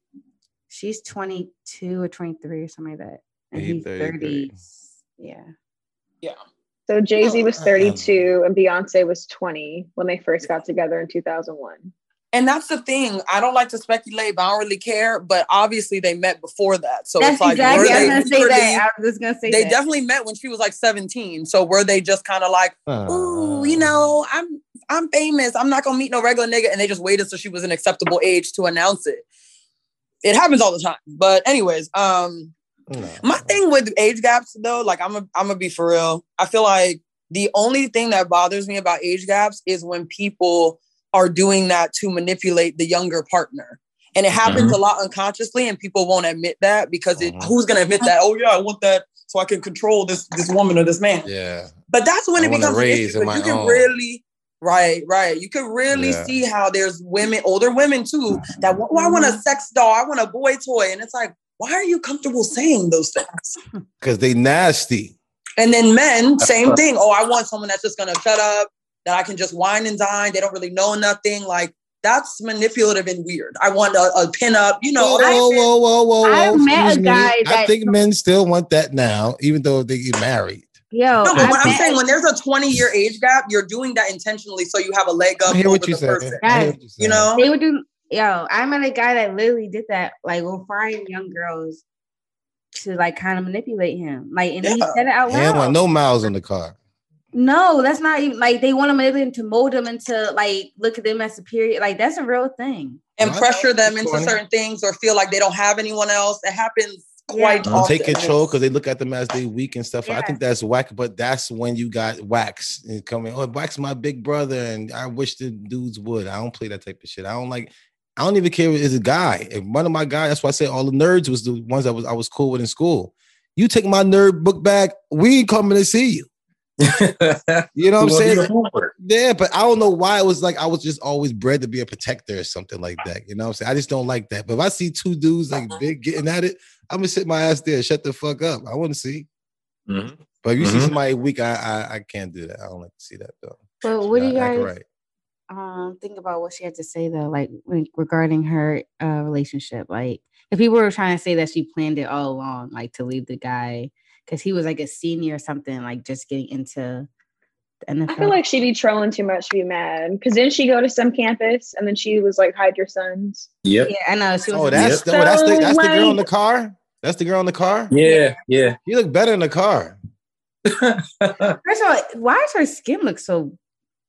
Speaker 5: She's 22 or 23 or something like that. And he's 30. Yeah.
Speaker 9: Yeah.
Speaker 6: So Jay Z was
Speaker 9: uh,
Speaker 6: 32 and Beyonce was 20 when they first got together in 2001.
Speaker 9: And that's the thing. I don't like to speculate, but I don't really care. But obviously, they met before that, so
Speaker 5: That's
Speaker 9: it's like
Speaker 5: exactly.
Speaker 9: were
Speaker 5: I was
Speaker 9: they
Speaker 5: gonna say that. I was just gonna say
Speaker 9: they
Speaker 5: that.
Speaker 9: definitely met when she was like 17. So were they just kind of like, ooh, you know, I'm I'm famous. I'm not gonna meet no regular nigga, and they just waited till she was an acceptable age to announce it. It happens all the time. But anyways, um, my thing with age gaps though, like I'm a, I'm gonna be for real. I feel like the only thing that bothers me about age gaps is when people are doing that to manipulate the younger partner. And it happens
Speaker 8: Mhm.
Speaker 9: a lot unconsciously, and people won't admit that because it, who's gonna admit that? Oh yeah, I want that so I can control this this woman or this man.
Speaker 4: Yeah.
Speaker 9: But that's when
Speaker 4: I
Speaker 9: it becomes an issue. You can
Speaker 4: own.
Speaker 9: really, right, right. You can really
Speaker 4: Yeah.
Speaker 9: see how there's women, older women too, that oh, I want a sex doll, I want a boy toy, and it's like, why are you comfortable saying those things? *laughs*
Speaker 4: Because they nasty.
Speaker 9: And then men, same thing. Oh, I want someone that's just gonna shut up, that I can just wine and dine. They don't really know nothing. Like that's manipulative and weird. I want a, a pin up, you know.
Speaker 4: Whoa, whoa, whoa, whoa, whoa, whoa.
Speaker 5: I met a
Speaker 4: excuse me.
Speaker 5: guy
Speaker 4: I think men still want that now, even though they get married.
Speaker 5: Yo,
Speaker 9: No, but
Speaker 5: I
Speaker 9: what I'm saying, when there's a 20 year age gap, you're doing that intentionally so you have a leg up
Speaker 4: I hear
Speaker 9: over
Speaker 4: what you
Speaker 9: the
Speaker 4: said.
Speaker 9: person.
Speaker 4: I
Speaker 5: Yes.
Speaker 4: what you
Speaker 9: You know?
Speaker 5: They would do. Yo, I met a guy that literally did that, like, will find young girls to like kind of manipulate him, like, and he said it out
Speaker 4: They don't
Speaker 5: loud.
Speaker 4: no miles on the car.
Speaker 5: No, that's not even like they want to manipulate him to mold them into like look at them as superior. Like that's a real thing.
Speaker 9: And pressure them into
Speaker 4: funny.
Speaker 9: certain things or feel like they don't have anyone else. It happens quite
Speaker 4: And
Speaker 9: often.
Speaker 4: take control because they look at them as they weak and stuff. I think that's whack, but that's when you got wax and coming. Oh, wax my big brother, and I wish the dudes would. I don't play that type of shit. I don't like. I don't even care if it's a guy. If one of my guys, that's why I say all the nerds was the ones that was I was cool with in school. You take my nerd book back, we ain't coming to see you. You know what I'm saying? Yeah, but I don't know why it was like I was just always bred to be a protector or something like that. You know what I'm saying? I just don't like that. But if I see two dudes like big getting at it, I'm gonna sit my ass there, shut the fuck up. I want to see.
Speaker 8: Mm-hmm.
Speaker 4: But if you see
Speaker 8: Mhm.
Speaker 4: somebody weak, I, I I can't do that. I don't like to see that though.
Speaker 5: But what do you guys
Speaker 4: right.
Speaker 5: um think about what she had to say though, like when, regarding her uh relationship? Like if people were trying to say that she planned it all along, like to leave the guy because he was like a senior or something, like just getting into the NFL.
Speaker 6: I feel like she'd be trolling too much to be mad. Because didn't she go to some campus and then she was like, hide your sons?
Speaker 8: Yep.
Speaker 5: yeah, I know. She was
Speaker 4: Oh, that's the, oh, that's the
Speaker 6: So,
Speaker 4: that's the girl in the car. That's the girl in the car.
Speaker 8: Yeah, yeah.
Speaker 4: You look better in the car. *laughs*
Speaker 5: First of all, why does her skin look so?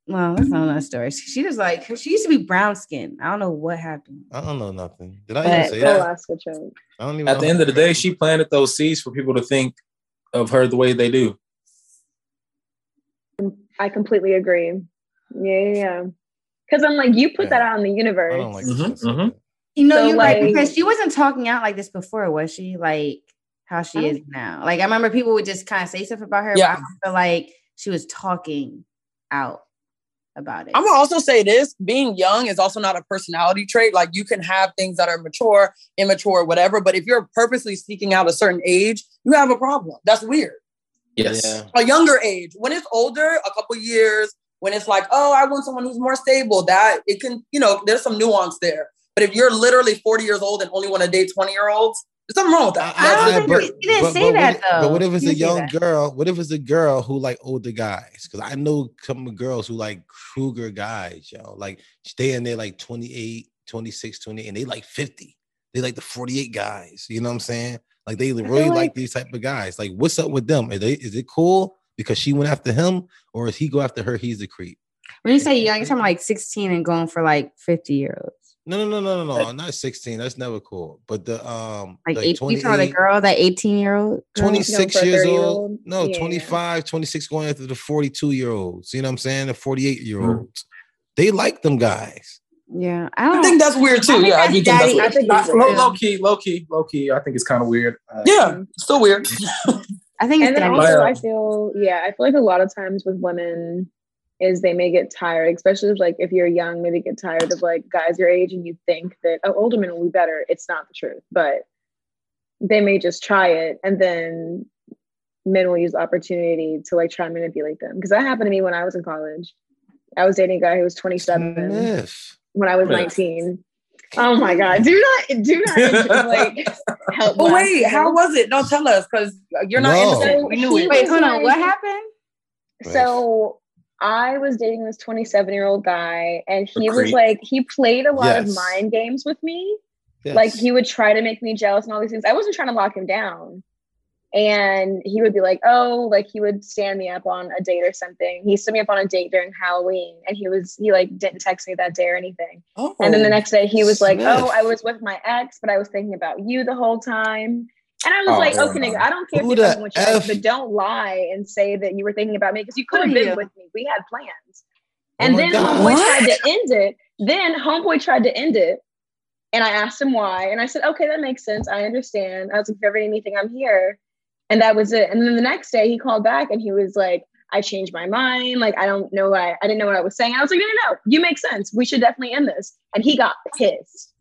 Speaker 5: Well, that's not another story. She, she just like she used to be brown skin. I don't know what happened.
Speaker 4: I don't know nothing. Did I
Speaker 5: But-
Speaker 4: even say
Speaker 6: Full
Speaker 4: that?
Speaker 6: Alaska choke.
Speaker 4: I don't even.
Speaker 8: At
Speaker 4: know.
Speaker 8: the end of the day, she planted those seeds for people to think of her the way they do.
Speaker 6: I completely agree. Yeah, yeah, yeah. Because I'm like, you put that out in the universe.
Speaker 4: I don't like
Speaker 8: Mhm, mhm.
Speaker 5: You know,
Speaker 6: So,
Speaker 5: you're right
Speaker 6: like-
Speaker 5: because she wasn't talking out like this before, was she? Like how she is now. Like I remember people would just kind of say stuff about her,
Speaker 9: Yeah.
Speaker 5: but I feel like she was talking out about it.
Speaker 9: I'm gonna also say this: being young is also not a personality trait. Like you can have things that are mature, immature, whatever. But if you're purposely seeking out a certain age, you have a problem. That's weird.
Speaker 8: Yes.
Speaker 4: Yeah.
Speaker 9: A younger age, when it's older, a couple years, when it's like, oh, I want someone who's more stable. That it can, you know, there's some nuance there. But if you're literally 40 years old and only want to date 20 year olds, there's something wrong with that.
Speaker 5: I don't
Speaker 4: I-
Speaker 5: think
Speaker 4: but-
Speaker 5: she didn't
Speaker 4: but-
Speaker 5: say
Speaker 4: but
Speaker 5: that
Speaker 4: what,
Speaker 5: though.
Speaker 4: But what if it's
Speaker 5: She
Speaker 4: a young girl? What if it's a girl who like older guys? Because I know some girls who like Kruger guys, yo. Like stay in there like 28, 26, 28, and they like 50. They like the 48 guys. You know what I'm saying? Like they really like,
Speaker 6: like-
Speaker 4: these type of guys. Like, what's up with them? Are they is it cool because she went after him, or is he go after her? He's the creep.
Speaker 5: When you say young, you're talking like 16 and going for like 50 year olds.
Speaker 4: No, no, no, no, no, no. Not 16. That's never cool. But the um
Speaker 5: Like,
Speaker 4: like
Speaker 5: eight, you talking about the girl, that 18 year old?
Speaker 4: 26
Speaker 6: for a
Speaker 4: years
Speaker 6: 30-year-old?
Speaker 4: old. No,
Speaker 6: Yeah.
Speaker 4: 25, 26 going after the 42 year olds. You know what I'm saying? The 48 year olds. They like them guys.
Speaker 5: Yeah, I
Speaker 9: I
Speaker 5: don't
Speaker 9: think that's weird too.
Speaker 5: I
Speaker 9: Yeah, I do think that's
Speaker 5: daddy
Speaker 9: weird.
Speaker 6: I think
Speaker 8: Low,
Speaker 6: it's
Speaker 8: low,
Speaker 6: weird.
Speaker 8: low key, low key, low key. I think it's kind of weird. Uh,
Speaker 9: Yeah, still weird.
Speaker 5: I think it's
Speaker 6: And then also, I feel, yeah, I feel like a lot of times with women is they may get tired, especially if, like if you're young, maybe get tired of like guys your age and you think that oh, older men will be better. It's not the truth, but they may just try it and then men will use the opportunity to like try and manipulate them. Because that happened to me when I was in college. I was dating a guy who was 27
Speaker 4: Myth.
Speaker 6: When I was
Speaker 8: Myth.
Speaker 6: 19. Oh my God. Do not, do not *laughs* like help.
Speaker 9: But wait,
Speaker 6: blast
Speaker 9: how was it? Don't tell us because you're not
Speaker 4: No.
Speaker 9: innocent. We knew it.
Speaker 5: Wait, hold on. What happened?
Speaker 6: So I was dating this 27 year old guy, and he
Speaker 8: A
Speaker 6: was like, he played a lot of
Speaker 4: Yes.
Speaker 6: mind games with me.
Speaker 4: Yes.
Speaker 6: Like he would try to make me jealous and all these things. I wasn't trying to lock him down. And he would be like, oh, like he would stand me up on a date or something. He stood me up on a date during Halloween and he was, he like didn't text me that day or anything. Oh, and then the next day he was like, oh, I was with my ex, but I was thinking about you the whole time. And I was
Speaker 8: Oh,
Speaker 6: like, okay, nigga, I don't care if you're with your ex, but don't lie and say that you were thinking about me because you could have been with me. We had plans.
Speaker 4: Oh
Speaker 6: And
Speaker 4: my
Speaker 6: then
Speaker 4: God.
Speaker 6: homeboy
Speaker 9: What?
Speaker 6: tried to end it. Then homeboy tried to end it. And I asked him why. And I said, okay, that makes sense. I understand. I was like, if you ever need anything, I'm here. And that was it. And then the next day he called back and he was like, I changed my mind. Like, I don't know. I, I didn't know what I was saying. I was like, no, no, no. You make sense. We should definitely end this. And he got pissed.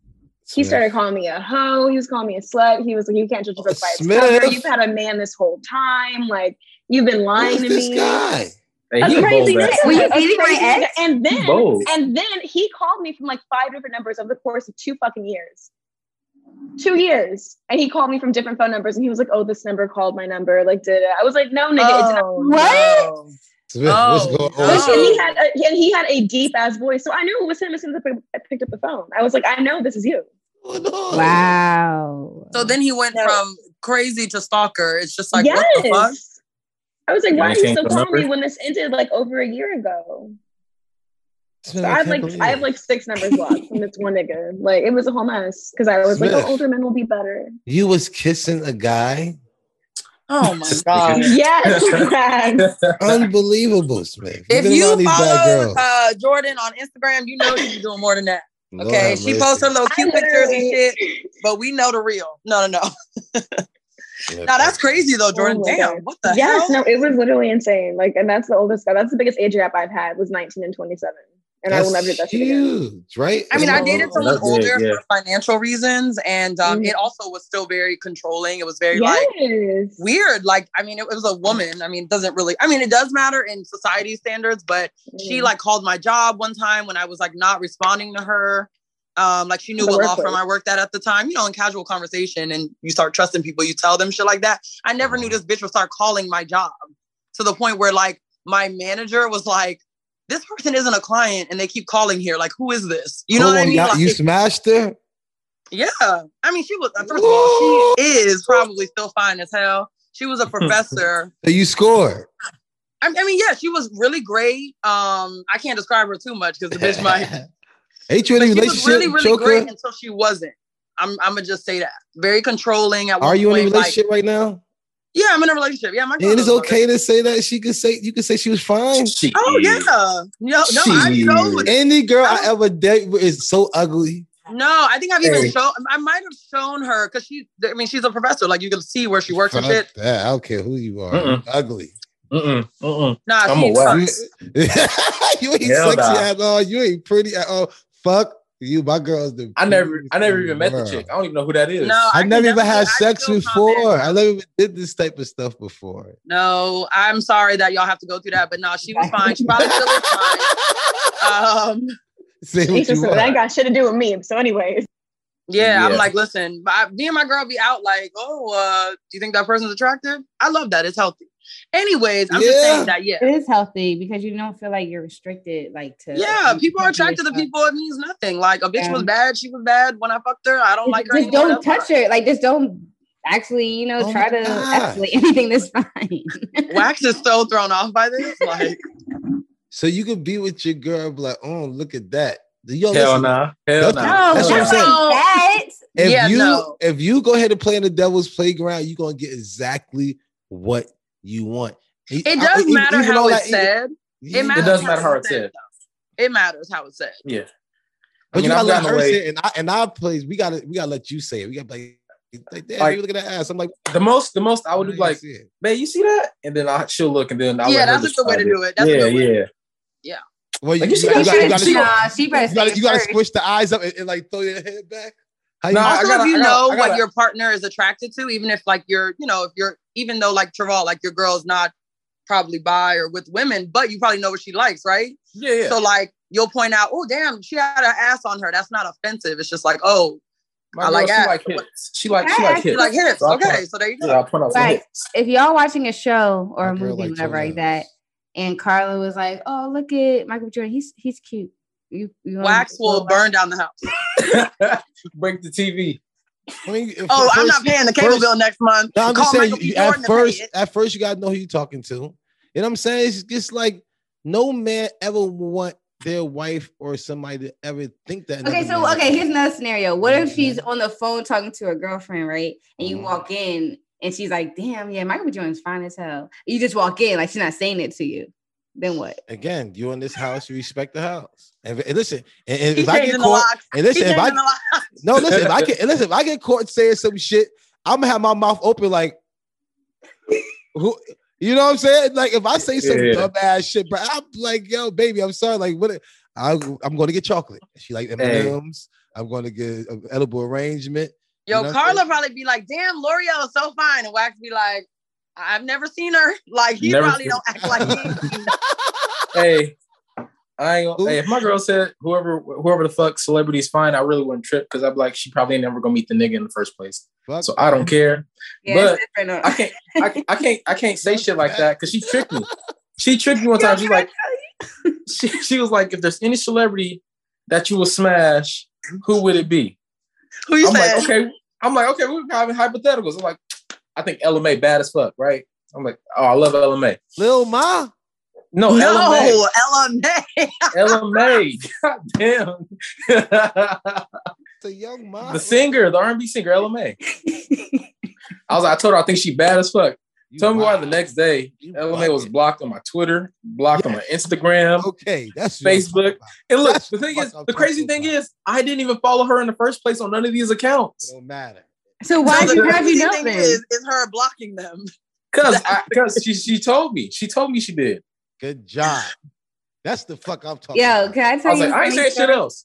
Speaker 6: He started calling me a hoe. He was calling me a slut. He was like, you can't judge a oh, book by its
Speaker 4: Smith.
Speaker 6: cover. You've had a man this whole time. Like, you've been lying
Speaker 4: is
Speaker 6: to
Speaker 4: this
Speaker 6: me.
Speaker 4: guy?
Speaker 8: Hey,
Speaker 6: A crazy
Speaker 8: bold
Speaker 6: nigga.
Speaker 5: Were you
Speaker 6: A
Speaker 5: dating my ex?
Speaker 6: And then, and then he called me from like five different numbers over the course of two fucking years. Two years. And he called me from different phone numbers and he was like, oh, this number called my number. Like, did it? I was like, no, nigga, it did not.
Speaker 9: Oh,
Speaker 5: What?
Speaker 9: no.
Speaker 4: Smith, what's
Speaker 9: Oh,
Speaker 4: going
Speaker 9: no.
Speaker 6: But
Speaker 4: on?
Speaker 6: he had a, and he had a deep ass voice, so I knew it was him as soon as I picked up the phone. I was like, I know this is you.
Speaker 4: Oh, what's going on?
Speaker 5: Wow.
Speaker 9: So then he went
Speaker 6: No.
Speaker 9: from crazy to stalker. It's just like,
Speaker 6: yes.
Speaker 9: what the fuck?
Speaker 6: I was like, why are you still calling me when this ended like over a year ago?
Speaker 4: Smith,
Speaker 6: So I have like
Speaker 4: believe
Speaker 6: I have like six numbers blocked from this one nigga. Like it was a whole mess because I was like,
Speaker 4: Smith.
Speaker 6: oh, older men will be better.
Speaker 4: You was kissing a guy.
Speaker 9: Oh my god.
Speaker 6: Yes, *laughs* Brad.
Speaker 4: Unbelievable, Smith.
Speaker 9: If you
Speaker 4: around these bad
Speaker 9: follow uh, Jordan on Instagram, you know she's doing more than that.
Speaker 4: Lord
Speaker 9: Okay,
Speaker 4: have
Speaker 9: she
Speaker 4: mercy.
Speaker 9: posts her little cute pictures and shit, but we know the real. No, no, no. *laughs*
Speaker 4: Smith,
Speaker 9: Now that's crazy though, Jordan.
Speaker 6: Oh
Speaker 9: Damn,
Speaker 6: God.
Speaker 9: what the
Speaker 6: yes,
Speaker 9: hell?
Speaker 6: no, it was literally insane. Like, and that's the oldest guy. That's the biggest age gap I've had was 19 and 27. And I will never do that
Speaker 4: That's
Speaker 6: shit again.
Speaker 4: right?
Speaker 9: I mean, I dated someone
Speaker 8: that's
Speaker 9: older
Speaker 8: yeah.
Speaker 9: for financial reasons, and um,
Speaker 6: Mhm.
Speaker 9: it also was still very controlling. It was very like weird. Like, I mean, it, was a woman. I mean, it doesn't really. I mean, it does matter in society standards, but she
Speaker 6: Mhm.
Speaker 9: like called my job one time when I was like not responding to her. Um, like she knew what law firm. I worked at at the time. You know, in casual conversation, and you start trusting people. You tell them shit like that. I never knew this bitch would start calling my job to the point where like my manager was like, "This person isn't a client, and they keep calling here. Like, who is this? You know
Speaker 4: Hold
Speaker 9: what I mean?
Speaker 4: y'all-
Speaker 9: Like,
Speaker 4: you smashed her?
Speaker 9: yeah. I mean, she was, first of all, she is probably still fine as hell. She was a *laughs* professor.
Speaker 4: So you scored.
Speaker 9: I, I mean, yeah, she was really great. Um, I can't describe her too much because the bitch might. *laughs*
Speaker 4: Ain't you in a
Speaker 9: But she was
Speaker 4: relationship,
Speaker 9: really, really
Speaker 4: Joker?
Speaker 9: great until she wasn't. I'm, I'm gonna just say that. Very controlling. At
Speaker 4: Are
Speaker 9: one
Speaker 4: you in a
Speaker 9: point, like-
Speaker 4: relationship right now?
Speaker 9: Yeah, I'm in a relationship. Yeah, my girl
Speaker 4: And it's okay to say that she could say you could say she was fine.
Speaker 9: She Oh yeah. No, no, I
Speaker 8: Shit.
Speaker 9: showed.
Speaker 4: Any girl I ever date is so ugly.
Speaker 9: No, I think I've even
Speaker 4: Hey.
Speaker 9: shown. I might have shown her because she. I mean, she's a professor. Like you can see where she works and shit.
Speaker 4: that. I don't care who you are.
Speaker 8: Mm-mm.
Speaker 4: Ugly.
Speaker 8: Mm-mm, mm-mm.
Speaker 9: Nah,
Speaker 8: I'm
Speaker 9: she
Speaker 8: a whack.
Speaker 9: sucks. *laughs*
Speaker 4: you ain't
Speaker 8: Hell
Speaker 4: sexy
Speaker 8: nah.
Speaker 4: at all. You ain't pretty at all. Fuck you. My girl's the
Speaker 8: I never, I never even met the chick. I don't even know who that is.
Speaker 9: No,
Speaker 4: I,
Speaker 9: can
Speaker 4: never even had sex
Speaker 9: still
Speaker 4: before. I never even did this type of stuff before.
Speaker 9: No, I'm sorry that y'all have to go through that, but no, she was fine. She probably still is fine. *laughs* Um,
Speaker 4: Say
Speaker 6: He
Speaker 4: what
Speaker 6: said,
Speaker 4: you
Speaker 6: so that ain't
Speaker 4: want.
Speaker 6: got shit to do with me. So, anyways,
Speaker 9: yeah, I'm like, listen, I, me and my girl be out like, oh, uh, do you think that person's attractive? I love that. It's healthy. Anyways, I'm just saying that, yeah.
Speaker 5: It is healthy because you don't feel like you're restricted, like to.
Speaker 9: Yeah, people are attracted to
Speaker 5: yourself.
Speaker 9: people. It means nothing. Like a bitch
Speaker 5: Yeah.
Speaker 9: was bad, she was bad when I fucked her. I don't like her
Speaker 5: Just don't
Speaker 9: That's
Speaker 5: touch her. Like, just don't actually, you know,
Speaker 4: Oh
Speaker 5: try to
Speaker 4: God.
Speaker 5: escalate *laughs* anything that's fine.
Speaker 9: fine. Wax is so thrown off by this. *laughs* Like,
Speaker 4: So you could be with your girl, be like, oh, look at that. Yo,
Speaker 8: Hell
Speaker 4: listen,
Speaker 8: nah. Hell
Speaker 4: That's-
Speaker 8: nah.
Speaker 5: No,
Speaker 4: That's what I'm saying.
Speaker 5: that.
Speaker 4: If
Speaker 9: Yeah,
Speaker 4: you
Speaker 9: no.
Speaker 4: if you go ahead and play in the devil's playground, you're gonna get exactly what you want.
Speaker 9: it does matter how it's said. It matters.
Speaker 8: does matter how
Speaker 9: it's
Speaker 8: it's said.
Speaker 9: though. It matters how it's said.
Speaker 8: Yeah.
Speaker 4: But
Speaker 8: I
Speaker 4: you
Speaker 8: mean,
Speaker 4: gotta
Speaker 8: I've
Speaker 4: let her
Speaker 8: away-
Speaker 4: say it. And I, in our place, we gotta we gotta let you say it. We gotta be like, like damn,
Speaker 8: Like-
Speaker 4: baby, look at that ass. I'm like,
Speaker 8: The most, the most I would
Speaker 4: "Oh,
Speaker 8: do like, man, you see that? And then I, she'll look, and then I'll
Speaker 9: Yeah, that's a good way to do it. That's a
Speaker 8: yeah,
Speaker 9: good way.
Speaker 8: yeah.
Speaker 4: Well,
Speaker 8: Like, you see
Speaker 4: gotta-
Speaker 8: that
Speaker 4: you gotta-
Speaker 8: She-
Speaker 4: you gotta-
Speaker 5: Nah,
Speaker 4: you gotta, you gotta squish the eyes up and, and, like throw your head back. How you
Speaker 8: Nah, I
Speaker 9: also,
Speaker 8: gotta-
Speaker 9: if you
Speaker 8: gotta-
Speaker 9: know
Speaker 8: I
Speaker 9: what
Speaker 8: gotta-
Speaker 9: your partner is attracted to, even if like you're, you know, if you're, even though like Travell, like your girl's not probably bi or with women, but you probably know what she likes, right?
Speaker 8: Yeah, yeah.
Speaker 9: So like you'll point out, oh damn, she had an ass on her. That's not offensive. It's just like, oh,
Speaker 8: My
Speaker 9: I
Speaker 8: girl,
Speaker 9: like
Speaker 8: she
Speaker 9: ass.
Speaker 8: like hips. She like, she like
Speaker 5: ask
Speaker 9: you
Speaker 8: hips.
Speaker 9: like hips.
Speaker 8: So
Speaker 9: Okay,
Speaker 8: point-
Speaker 9: so there you go.
Speaker 8: Yeah, I'll point out some
Speaker 5: Right. If y'all watching a show or a
Speaker 4: My girl
Speaker 5: movie,
Speaker 4: like
Speaker 5: whatever like that, and Carla was like, "Oh, look at Michael Jordan. He's he's cute." You, you
Speaker 9: Wax will
Speaker 5: go
Speaker 9: burn down the house. *laughs*
Speaker 8: Break the TV.
Speaker 4: I mean, if-
Speaker 9: Oh, I'm not paying the cable
Speaker 4: first-
Speaker 9: bill next month.
Speaker 4: No, I'm
Speaker 9: Call
Speaker 4: just saying. You- at first, at first, you gotta know who you're talking to. You know what I'm saying? It's just like no man ever want their wife or somebody to ever think that.
Speaker 5: Okay, so
Speaker 4: man-
Speaker 5: okay, here's another scenario. What if she's on the phone talking to her girlfriend, right? And
Speaker 4: Mm-hmm.
Speaker 5: you walk in and she's like, "Damn, yeah, Michael Jordan's fine as hell." You just walk in like she's not saying it to you. Then what?
Speaker 4: Again, you in this house, you respect the house. And, and listen, and, and if I get
Speaker 5: changing the
Speaker 4: caught, and listen, if I
Speaker 5: changing the locks. *laughs*
Speaker 4: no, listen, if I get *laughs* listen, if I get caught saying some shit, I'm gonna have my mouth open like, who, you know what I'm saying? Like if I say some
Speaker 8: Yeah.
Speaker 4: dumb ass shit, bro, I'm like, yo, baby, I'm sorry. Like, what? I, I'm going to get chocolate. She like M&Ms. I'm going to get an edible arrangement.
Speaker 9: Yo,
Speaker 4: You know
Speaker 9: Carla probably be like, "Damn, L'Oreal is so fine," and Wax be like, "I've never seen her. Like he
Speaker 8: Never
Speaker 9: probably
Speaker 8: seen-
Speaker 9: don't act like me." *laughs*
Speaker 8: hey, I ain't gonna, hey, if my girl said whoever whoever the fuck celebrity's fine, I really wouldn't trip because I'd be like, she probably ain't never gonna meet the nigga in the first place.
Speaker 4: Fuck
Speaker 8: so I don't care. *laughs*
Speaker 5: Yeah,
Speaker 8: but. I can't I, can't- I can't I can't say shit like that because she tricked me. She tricked me one time. She's like, *laughs* she, she was like, if there's any celebrity that you will smash, who would it be?
Speaker 9: Who you
Speaker 8: I'm
Speaker 9: said?
Speaker 8: like, okay. I'm like, okay, we're having hypotheticals. I'm like, I think Ella Mai bad as fuck, right? I'm like, oh, I love Ella Mai.
Speaker 4: Lil Ma?
Speaker 8: No,
Speaker 9: no,
Speaker 8: Ella
Speaker 9: Mai.
Speaker 8: LMA. Ella Mai. God damn.
Speaker 4: It's a *laughs* *laughs* young Ma.
Speaker 8: the singer, the R&B singer, Ella Mai. I was like, I told her I think she bad as fuck. Tell me why the next day Ella Mai was blocked on my Twitter, blocked on my Instagram,
Speaker 4: okay, that's
Speaker 8: Facebook. And look, the thing
Speaker 4: what
Speaker 8: is,
Speaker 4: I'm
Speaker 8: the crazy thing is, I didn't even follow her in the first place on none of these accounts.
Speaker 4: don't matter.
Speaker 5: So why
Speaker 9: So
Speaker 5: did you have you
Speaker 9: crazy
Speaker 5: know
Speaker 9: thing is, is her blocking them.
Speaker 8: Cause, *laughs* cause she she told me, she told me she did.
Speaker 4: Good job. That's the fuck I'm talking
Speaker 5: Yo,
Speaker 4: about.
Speaker 5: can I tell
Speaker 8: I was
Speaker 5: you?
Speaker 8: like,
Speaker 5: a
Speaker 8: I ain't saying shit else.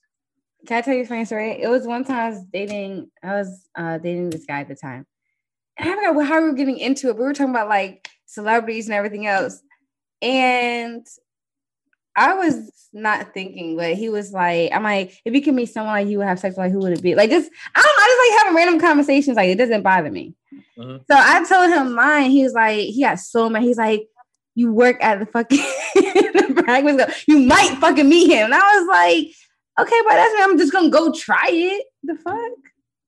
Speaker 5: Can I tell you a funny story? It was one time I was dating, I was uh dating this guy at the time. And I forgot how we were getting into it. We were talking about like celebrities and everything else. And I was not thinking, but he was like, I'm like, if you could meet someone like you would have sex with, like who would it be? Like just I don't know, I just like having random conversations, like it doesn't bother me.
Speaker 8: Mhm.
Speaker 5: So I told him mine. He was like, he got so mad. He's like, you work at the fucking *laughs* the Pragmas Go. You might fucking meet him. And I was like, okay, but that's me. I'm just gonna go try it. The fuck?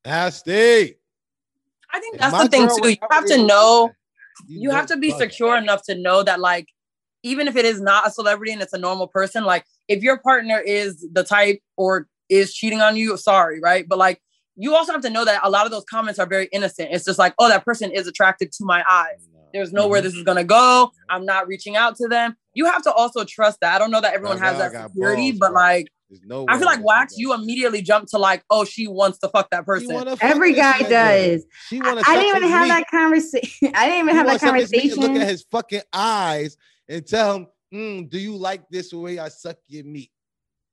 Speaker 4: Nasty.
Speaker 9: I think that's the thing too. You have to know.
Speaker 4: You
Speaker 9: You have to be secure enough to know that, like, even if it is not a celebrity and it's a normal person, like, if your partner is the type or is cheating on you, sorry, right? But like, you also have to know that a lot of those comments are very innocent. It's just like, oh, that person is attractive to my eyes. There's nowhere mm-hmm. this is gonna go. I'm not reaching out to them. You have to also trust that. I don't know that everyone has that
Speaker 4: got
Speaker 9: security,
Speaker 4: balls,
Speaker 9: but
Speaker 4: bro.
Speaker 9: like,
Speaker 4: no
Speaker 9: I feel like Wax, you immediately jump to like, oh, she wants to fuck that person.
Speaker 4: fuck
Speaker 5: Every guy
Speaker 4: nigga.
Speaker 5: does.
Speaker 4: She
Speaker 5: I,
Speaker 4: wanna
Speaker 5: I
Speaker 4: suck
Speaker 5: didn't even have
Speaker 4: meat.
Speaker 5: that conversation. *laughs* I didn't even
Speaker 4: He
Speaker 5: have that
Speaker 4: wants something to
Speaker 5: conversation.
Speaker 4: Look at his fucking eyes and tell him, "Mm, "Do you like this way I suck your meat?"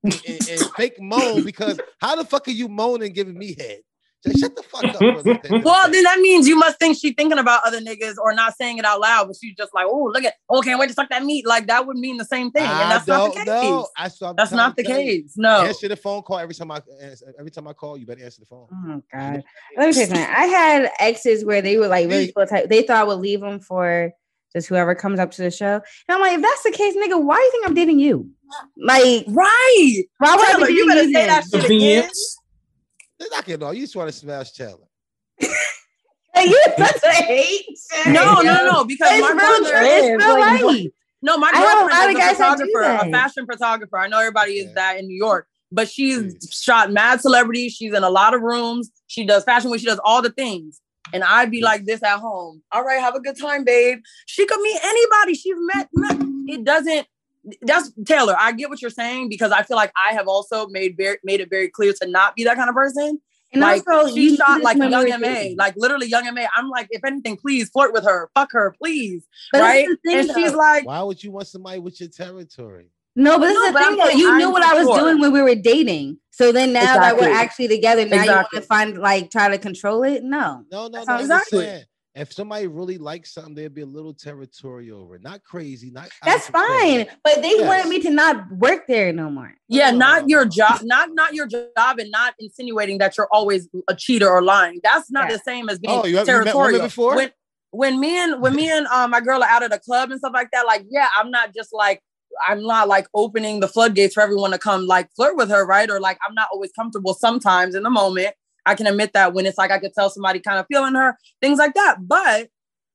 Speaker 4: and, and fake moan because how the fuck are you moaning giving me head? Just shut the fuck up. *laughs*
Speaker 9: Well, then that means you must think she's thinking about other niggas or not saying it out loud, but she's just like, oh, look at, oh, can't wait to suck that meat. Like that would mean the same thing,
Speaker 4: I
Speaker 9: and that's not the
Speaker 4: don't
Speaker 9: case.
Speaker 4: know. I saw.
Speaker 9: That's not the case. No.
Speaker 4: Answer the phone call every time I answer- every time I call. You better answer the phone.
Speaker 5: Oh God. Let me tell you something. I had exes where they were like really cool type. They thought I would leave them for just whoever comes up to the show. And I'm like, if that's the case, nigga, why do you think I'm dating you? Like,
Speaker 9: right?
Speaker 5: Why would I be
Speaker 9: you
Speaker 5: dating
Speaker 9: better
Speaker 5: you
Speaker 9: say that shit again.
Speaker 4: They're not getting all. You just want to smash Taylor. *laughs*
Speaker 5: Like, you such a hate.
Speaker 9: No, no, no, because
Speaker 5: it's
Speaker 9: my
Speaker 5: real
Speaker 9: brother
Speaker 5: true. It's real
Speaker 9: like,
Speaker 5: life.
Speaker 9: No, my
Speaker 5: I have a lot
Speaker 9: girlfriend
Speaker 5: of
Speaker 9: is a
Speaker 5: guys that do
Speaker 9: photographer, a fashion photographer. I know everybody is that in New York, but she's shot mad celebrities. She's in a lot of rooms. She does fashion week. She does all the things. And I'd be like this at home. All right, have a good time, babe. She could meet anybody she's met. met. It doesn't. That's Taylor. I get what you're saying because I feel like I have also made very made it very clear to not be that kind of person.
Speaker 5: And
Speaker 9: like
Speaker 5: also,
Speaker 9: she
Speaker 5: you
Speaker 9: shot like
Speaker 5: remember
Speaker 9: young
Speaker 5: it
Speaker 9: Ma,
Speaker 5: too.
Speaker 9: like literally young Ma. I'm like, if anything, please flirt with her, fuck her, please,
Speaker 5: But
Speaker 9: right?
Speaker 5: thing,
Speaker 9: and she's like,
Speaker 4: Why would you want somebody with your territory?
Speaker 5: No, but this
Speaker 9: No,
Speaker 5: is the thing
Speaker 9: I'm
Speaker 5: though. You
Speaker 9: I'm
Speaker 5: knew what I was
Speaker 9: secure.
Speaker 5: doing when we were dating. So then now that we're actually together, now you want to find like try to control it? No.
Speaker 4: No, no,
Speaker 5: That's
Speaker 4: no. I'm
Speaker 9: Exactly.
Speaker 4: saying, If somebody really likes something, they'd be a little territorial over it. Not crazy, not
Speaker 5: That's fine. But they
Speaker 4: Yes.
Speaker 5: wanted me to not work there no more.
Speaker 9: yeah, not your job, not not your job, and not insinuating that you're always a cheater or lying. That's not the same as being
Speaker 4: Oh, you have- you met women
Speaker 9: territorial.
Speaker 4: before?
Speaker 9: When- when me and when me and um, my girl are out at a club and stuff like that, like yeah, I'm not just like I'm not like opening the floodgates for everyone to come like flirt with her, right? Or like I'm not always comfortable sometimes in the moment. I can admit that when it's like I could tell somebody kind of feeling her, things like that. But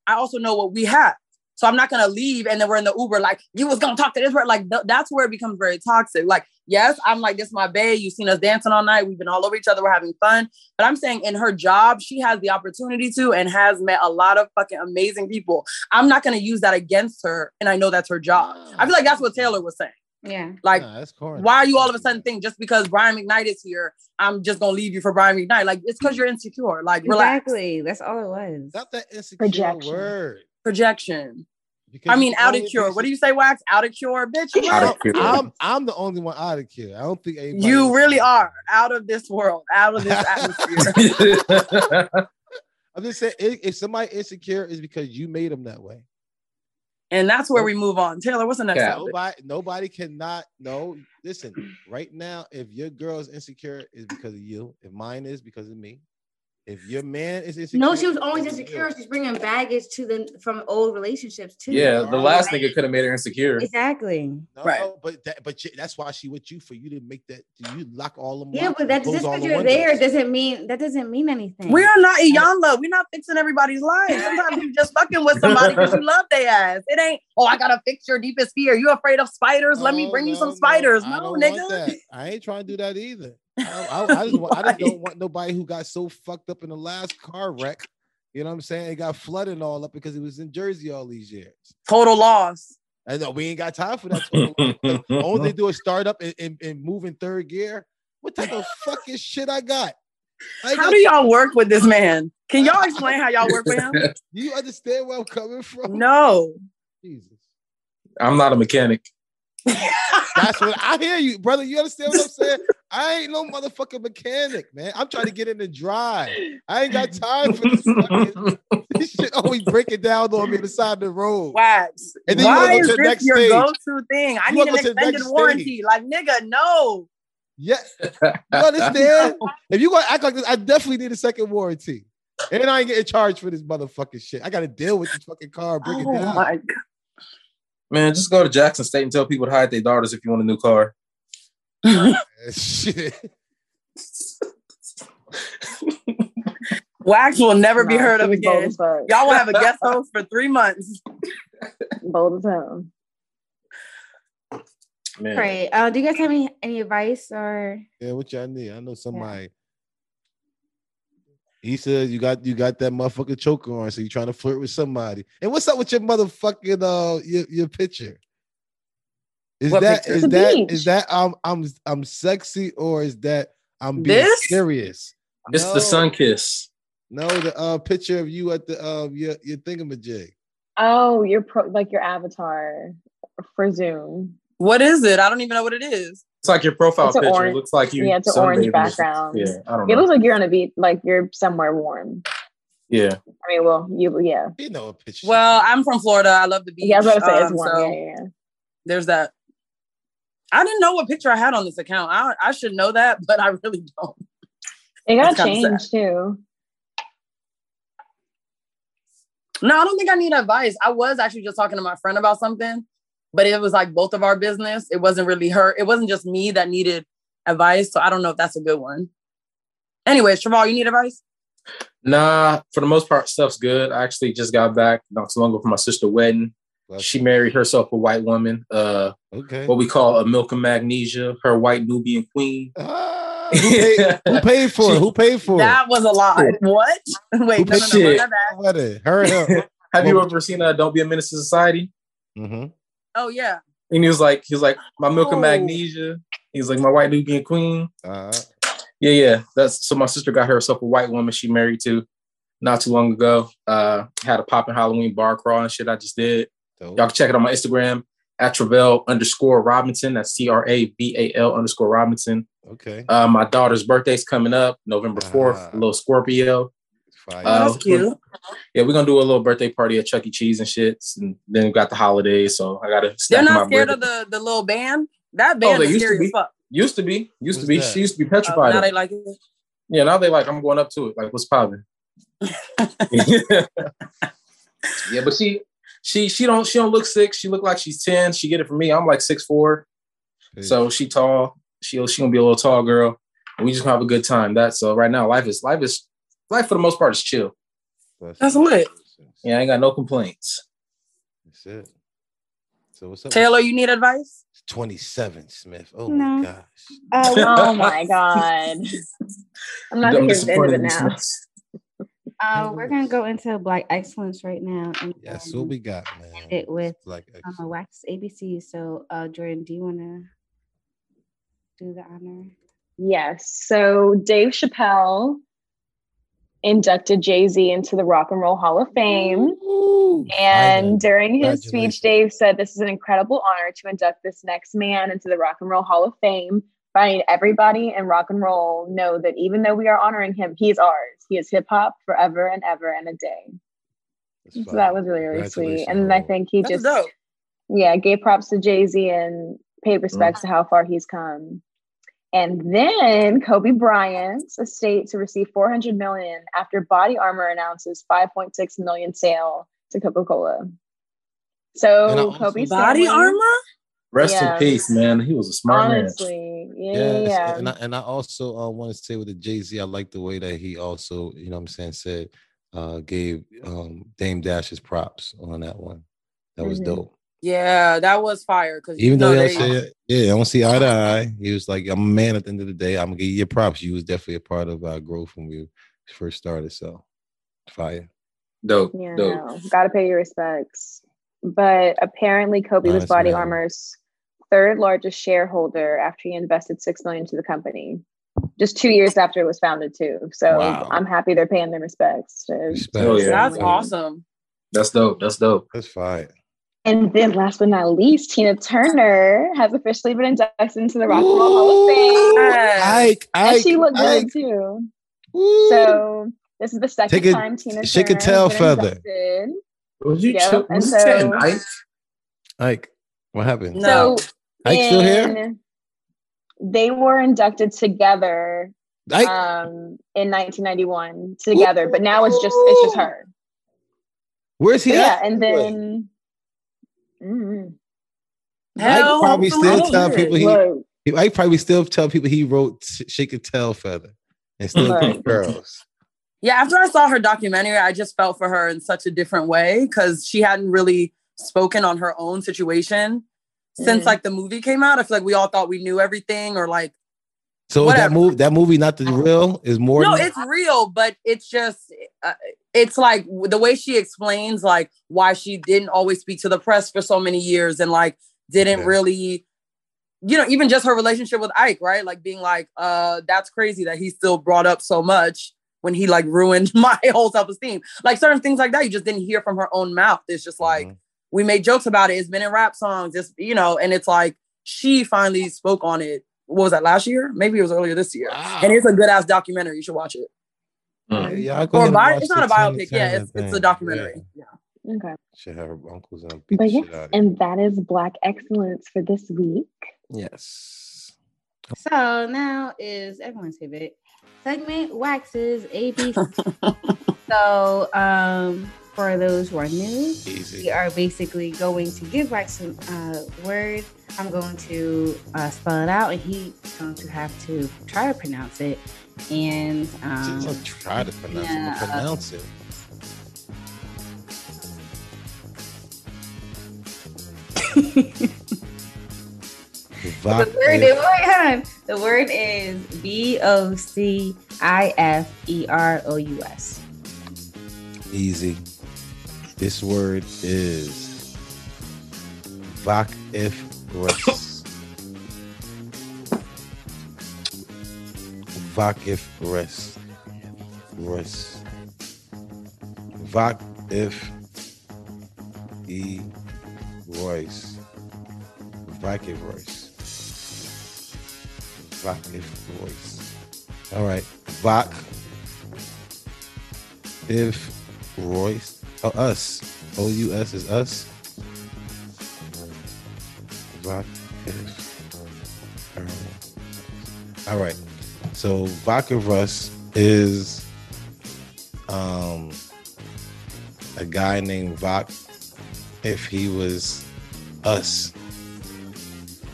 Speaker 9: I also know what we have. So I'm not gonna leave and then we're in the Uber like you was gonna talk to this person. Like th- that's where it becomes very toxic. Like yes, I'm like this my babe. You've seen us dancing all night. We've been all over each other. We're having fun. But I'm saying in her job, she has the opportunity to and has met a lot of fucking amazing people. I'm not gonna use that against her, and I know that's her job. I feel like that's what Taylor was saying.
Speaker 5: Yeah.
Speaker 9: Like,
Speaker 4: Nah, that's corny.
Speaker 9: why are you all of a sudden think just because Brian McKnight is here, I'm just gonna leave you for Brian McKnight? Like, it's because you're insecure. Like, relax.
Speaker 5: Exactly. That's all it was.
Speaker 4: Not that insecure
Speaker 9: Projection.
Speaker 4: word.
Speaker 9: Projection.
Speaker 4: Because
Speaker 9: I mean, out of
Speaker 4: only
Speaker 9: cure. What do you say, Wax? Out of cure, bitch. You,
Speaker 4: I'm. I'm I'm the only one out of cure. I don't think anybody
Speaker 9: you
Speaker 4: else-
Speaker 9: really are out of this world, out of this atmosphere. *laughs* *laughs*
Speaker 4: I'm just saying, if, if somebody insecure, is because you made them that way.
Speaker 9: and that's where we move on. Taylor, what's the next topic?
Speaker 4: Nobody, nobody cannot. No, listen. Right now, if your girl's insecure, is because of you. If mine is because of me. If your man is insecure,
Speaker 5: No, she was always
Speaker 4: because
Speaker 5: insecure. She's bringing baggage to the from old relationships too.
Speaker 8: Yeah, the last nigga could have made her insecure.
Speaker 5: Exactly.
Speaker 4: No, no, but that, but you- that's why she with you for you to make that. You lock all them.
Speaker 5: Yeah,
Speaker 4: locks
Speaker 5: but
Speaker 4: and
Speaker 5: that
Speaker 4: close
Speaker 5: just because you're
Speaker 4: windows.
Speaker 5: there doesn't mean that doesn't mean anything.
Speaker 9: We are not Iyanla. We're not fixing everybody's life. Sometimes you just fucking with somebody because you *laughs* love their ass. It ain't, oh, I gotta fix your deepest fear. You afraid of spiders? Let me
Speaker 4: No,
Speaker 9: bring you some
Speaker 4: no,
Speaker 9: spiders. No,
Speaker 4: don't
Speaker 9: nigga.
Speaker 4: I ain't trying to do that either. I, I, I just, want, I just don't want nobody who got so fucked up in the last car wreck. You know what I'm saying? It got flooded all up because it was in Jersey all these years.
Speaker 9: Total loss.
Speaker 4: I know we ain't got time for that. total loss, 'cause all *laughs* they do is start up and, and, and move in third gear. What type of fucking shit I got? I
Speaker 9: How
Speaker 4: got-
Speaker 9: do y'all work with this man? Can y'all explain how y'all work with him? *laughs* *laughs*
Speaker 4: Do you understand where I'm coming from?
Speaker 9: No.
Speaker 4: Jesus.
Speaker 8: I'm not a mechanic.
Speaker 4: That's what I hear you, brother. You understand what I'm saying? I ain't no motherfucking mechanic, man. I'm trying to get in the drive. I ain't got time for this fucking this shit always breaking down on me on the side of the road.
Speaker 9: Wax.
Speaker 4: And then you
Speaker 9: Why
Speaker 4: wanna go
Speaker 9: is
Speaker 4: to the
Speaker 9: this
Speaker 4: next
Speaker 9: your
Speaker 4: stage.
Speaker 9: go-to thing? I
Speaker 4: You
Speaker 9: need
Speaker 4: wanna
Speaker 9: an
Speaker 4: go to the
Speaker 9: extended warranty.
Speaker 4: stage.
Speaker 9: Like, nigga, no.
Speaker 4: Yeah. You understand? if you gonna act like this, I definitely need a second warranty. And I ain't getting charged for this motherfucking shit. I gotta deal with this fucking car, and break
Speaker 9: Oh
Speaker 4: it down.
Speaker 9: my God.
Speaker 8: Man, just go to Jackson State and tell people to hide their daughters if you want a new car. *laughs* *laughs*
Speaker 4: Shit.
Speaker 9: Wax will never be heard of again. Y'all will have a guest *laughs* host for three months.
Speaker 6: Bold as hell.
Speaker 8: Man.
Speaker 5: Great. Uh, do you guys have any any advice or
Speaker 4: Yeah, what y'all need? I know somebody. He says you got you got that motherfucking choker on, so you're trying to flirt with somebody. And what's up with your motherfucking uh your, your picture? Is
Speaker 9: What
Speaker 4: that
Speaker 9: picture?
Speaker 4: is
Speaker 9: The
Speaker 4: that
Speaker 9: beach.
Speaker 4: is that I'm I'm I'm sexy or is that I'm being
Speaker 9: This?
Speaker 4: serious?
Speaker 8: It's the sun kiss.
Speaker 4: No, the uh picture of you at the uh your your thingamajig.
Speaker 6: Oh, your pro like your avatar for Zoom.
Speaker 9: What is it? I don't even know what it is.
Speaker 8: It's like your profile
Speaker 6: It's
Speaker 8: picture.
Speaker 6: orange-
Speaker 8: It looks like you.
Speaker 6: yeah, it's an orange background.
Speaker 8: Yeah, I don't know.
Speaker 6: It looks like you're on a beach, like you're somewhere warm.
Speaker 8: yeah.
Speaker 6: I mean, well, you yeah.
Speaker 4: You know a picture.
Speaker 9: Well, I'm from Florida. I love the beach.
Speaker 6: Yeah, I was about to say it's
Speaker 9: um,
Speaker 6: warm.
Speaker 9: so
Speaker 6: yeah, yeah, yeah.
Speaker 9: There's that. I didn't know what picture I had on this account. I, I should know that, *laughs* but I really don't.
Speaker 6: It got changed too.
Speaker 9: No, I don't think I need advice. I was actually just talking to my friend about something, but it was like both of our business. It wasn't really her. It wasn't just me that needed advice. So I don't know if that's a good one. Anyways, Travell, you need advice?
Speaker 8: Nah, for the most part, stuff's good. I actually just got back not too long ago from my sister's wedding. She married herself a white woman, uh,
Speaker 4: Okay.
Speaker 8: what we call a milk of magnesia, her white Nubian queen.
Speaker 4: who, paid, who *laughs* paid for it? Who paid for it?
Speaker 9: That was a lie. What? Wait, no, no, no,
Speaker 8: Shit.
Speaker 9: my bad.
Speaker 4: Her and *laughs* him.
Speaker 8: Have you ever seen uh, Don't Be a Menace to Society?
Speaker 4: Mm-hmm.
Speaker 9: Oh yeah.
Speaker 8: And he was like, he was like, my milk
Speaker 9: Oh.
Speaker 8: of magnesia. He's like, my white Nubian queen.
Speaker 4: Uh,
Speaker 8: Yeah, yeah. That's so my sister got herself a white woman she married to not too long ago. Uh had a popping Halloween bar crawl and shit I just did. Y'all can check it on my Instagram at Travell underscore Robinson. That's T-R-A-V-A-L underscore Robinson.
Speaker 4: Okay.
Speaker 8: Uh, my daughter's birthday's coming up November 4th, a little Scorpio.
Speaker 4: Fire.
Speaker 8: Uh,
Speaker 9: That's cute.
Speaker 8: Yeah, we're gonna do a little birthday party at Chuck E. Cheese and shit. And then we got the holidays, so I gotta
Speaker 9: They're not
Speaker 8: my
Speaker 9: scared
Speaker 8: birthday.
Speaker 9: of the the little band. That
Speaker 8: Oh,
Speaker 9: band
Speaker 8: they
Speaker 9: is
Speaker 8: used to
Speaker 9: scary
Speaker 8: be.
Speaker 9: as fuck.
Speaker 8: Used to be, used to be.
Speaker 4: that?
Speaker 8: She used to be
Speaker 9: Oh,
Speaker 8: petrified.
Speaker 9: now they like it.
Speaker 8: yeah, now they like I'm going up to it. Like, what's popping? *laughs* *laughs* Yeah, but she she she don't she don't look six. She look like she's ten. She get it from me. I'm like six four, so she tall. She she gonna be a little tall girl. And we just gonna have a good time. That so right now life is life is life for the most part is chill.
Speaker 9: That's lit.
Speaker 8: Yeah, I ain't got no complaints.
Speaker 4: That's it. So what's up?
Speaker 9: Taylor, you need advice?
Speaker 4: 27, Smith. Oh
Speaker 5: No.
Speaker 4: my gosh.
Speaker 5: Uh,
Speaker 6: oh my god. *laughs* I'm not
Speaker 4: I'm
Speaker 6: gonna get to the end of it
Speaker 4: disappointed in
Speaker 6: now.
Speaker 5: Uh, we're gonna go into Black Excellence right now and
Speaker 4: Yes, what we got, man?
Speaker 5: end it with
Speaker 4: Black
Speaker 5: um, a wax ABC. So, uh, Jordan, do you want to do the honor?
Speaker 6: Yes. So Dave Chappelle inducted Jay Z into the Rock and Roll Hall of Fame. And during his speech, Dave said, This is an incredible honor to induct this next man into the Rock and Roll Hall of Fame. By everybody in rock and roll know that even though we are honoring him, he's ours. He is hip hop forever and ever and a day. So that was really, really sweet. And I think he
Speaker 9: That's
Speaker 6: just,
Speaker 9: dope.
Speaker 6: yeah, gave props to Jay Z and paid respects to how far he's come. And then Kobe Bryant's estate to receive 400 million after Body Armor announces 5.6 million sale to Coca-Cola. So
Speaker 8: also-
Speaker 6: Kobe's
Speaker 9: Body
Speaker 6: family-
Speaker 9: armor?
Speaker 8: Rest
Speaker 6: Yeah.
Speaker 8: in peace, man. He was a smart man.
Speaker 6: Honestly, yeah,
Speaker 4: Yes,
Speaker 6: yeah.
Speaker 4: and I, and I also uh, want to say with the Jay Z, I like the way that he also, you know, what I'm saying, said, uh, gave um, Dame Dash his props on that one. That was
Speaker 9: Mhm.
Speaker 4: dope.
Speaker 9: Yeah, that was fire. Because
Speaker 4: Even though
Speaker 9: know,
Speaker 4: they don't say, yeah, I don't see eye to eye. He was like, I'm a man at the end of the day. I'm gonna give you your props. You was definitely a part of our growth when we first started. So, fire.
Speaker 8: Dope.
Speaker 6: Yeah, no, gotta pay your respects. But apparently, Kobe was Body
Speaker 4: man.
Speaker 6: Armor's third largest shareholder after he invested six million to the company, just two years after it was founded, too. So
Speaker 8: Wow.
Speaker 6: I'm happy they're paying their respects. To
Speaker 8: Oh, yeah.
Speaker 9: That's awesome.
Speaker 8: That's dope. That's dope.
Speaker 4: That's fine.
Speaker 6: And then, last but not least, Tina Turner has officially been inducted into the Rock and Roll Hall of Fame.
Speaker 4: Ike,
Speaker 6: and she
Speaker 4: Ike,
Speaker 6: looked
Speaker 4: Ike.
Speaker 6: good too. So this is the second
Speaker 4: Take a-
Speaker 6: time Tina
Speaker 4: shake a
Speaker 6: Turner
Speaker 4: tail
Speaker 6: has been
Speaker 4: feather.
Speaker 6: inducted.
Speaker 8: Was you
Speaker 6: Yep,
Speaker 8: chill-
Speaker 6: and
Speaker 8: was you saying
Speaker 6: so-
Speaker 8: Ike?
Speaker 4: Ike, what happened?
Speaker 6: So
Speaker 4: Ike still here?
Speaker 6: They were inducted together
Speaker 4: Ike?
Speaker 6: um, in 1991 together, but now it's just it's just her.
Speaker 4: Where's he
Speaker 6: But yeah, and then mm,
Speaker 4: Ike probably still tell people he,
Speaker 6: Look.
Speaker 4: he Ike probably still tell people he wrote Shake a Tail Feather and still
Speaker 9: Right.
Speaker 4: girls.
Speaker 9: Yeah, after I saw her documentary, I just felt for her in such a different way because she hadn't really spoken on her own situation since
Speaker 6: Mhm.
Speaker 9: like the movie came out. I feel like we all thought we knew everything or like
Speaker 4: So that movie, that movie not the real is more
Speaker 9: no,
Speaker 4: than-
Speaker 9: it's real, but it's just uh, it's like the way she explains like why she didn't always speak to the press for so many years and like didn't
Speaker 4: Yeah.
Speaker 9: really you know even just her relationship with Ike, right? Like being like uh that's crazy that he still brought up so much when he like ruined *laughs* my whole self-esteem. Like certain things like that you just didn't hear from her own mouth. It's just like
Speaker 4: Mm-hmm.
Speaker 9: We made jokes about it. It's been in rap songs. It's you know, and it's like she finally spoke on it. What was that last year? Maybe it was earlier this year. And it's a good ass documentary. You should watch it.
Speaker 4: Yeah, yeah, I'll
Speaker 9: Or bi-
Speaker 4: watch
Speaker 9: it's not a biopic. Yeah,
Speaker 4: Turner
Speaker 9: it's, it's a documentary. Yeah.
Speaker 6: Okay.
Speaker 4: Should have her uncles and beat
Speaker 6: But
Speaker 4: the
Speaker 6: yes,
Speaker 4: shit out of
Speaker 6: and that is Black Excellence for this week.
Speaker 4: Yes.
Speaker 5: So now is everyone's favorite segment, Waxes ABC. *laughs* so um for those who are new, we are basically going to give Wax a uh, word. I'm going to uh, spell it out, and he's going to have to try to pronounce it. And um,
Speaker 4: I'll try to pronounce it.
Speaker 5: yeah,
Speaker 4: but pronounce it. *laughs*
Speaker 5: The word is on. The word is B O C I F E R O U S.
Speaker 4: Easy. This word is Vak if res. Vak if res. Res. Vak if e Royce. Vak if Royce. Vak if Royce. All right. Vak if Royce. Oh, us. O U S is us. All right. So Vodka Russ is um a guy named Vok if he was us.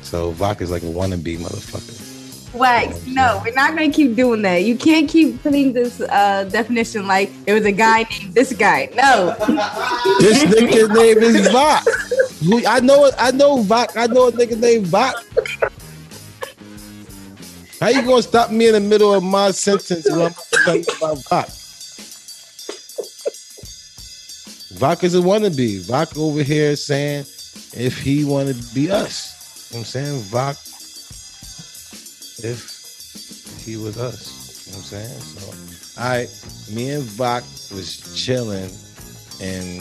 Speaker 4: So Vok is like a wannabe motherfucker.
Speaker 5: Wax, no, we're not gonna keep doing that. You can't keep putting this uh, definition like it was a guy named this guy. No. *laughs*
Speaker 4: This nigga name is Vok. *laughs* I know it. I know Vok. I know a nigga named Vok. How you gonna stop me in the middle of my sentence when I'm telling you about Vok? Vok is a wannabe. Vok over here saying if he wanted to be us. You know what I'm saying? Vok if he was us. You know what I'm saying? So I me and Vok was chilling and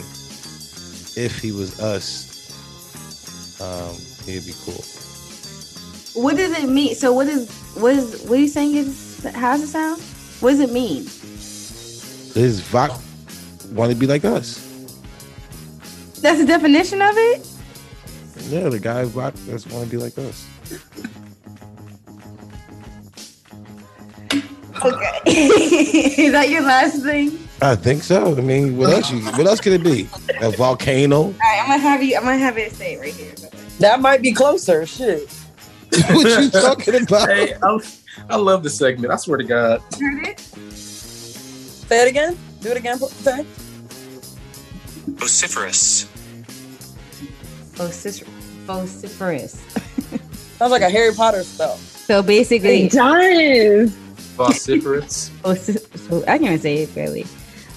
Speaker 4: if he was us, um, he'd be cool.
Speaker 5: What does it mean? So what is what is what are you saying is how does it sound? What does it mean?
Speaker 4: Does Vok want to be like us?
Speaker 5: That's the definition of it?
Speaker 4: Yeah, the guy Vok that's want to be like us. *laughs*
Speaker 5: Okay. *laughs* is that your last thing?
Speaker 4: I think so. I mean, what else? You, what else could it be? A volcano?
Speaker 5: All right, I'm gonna have you. I'm gonna have it say right here.
Speaker 9: That might be closer. Shit. *laughs*
Speaker 4: what you *laughs* talking about?
Speaker 8: Hey, I, I love this segment. I swear to God.
Speaker 5: Heard it?
Speaker 9: Say it again. Do it again. Say.
Speaker 15: Vociferous.
Speaker 5: Vocif- vociferous.
Speaker 9: Sounds like a Harry Potter spell.
Speaker 5: So basically,
Speaker 6: It does.
Speaker 8: Vociferous. *laughs*
Speaker 5: so I can't even say it barely.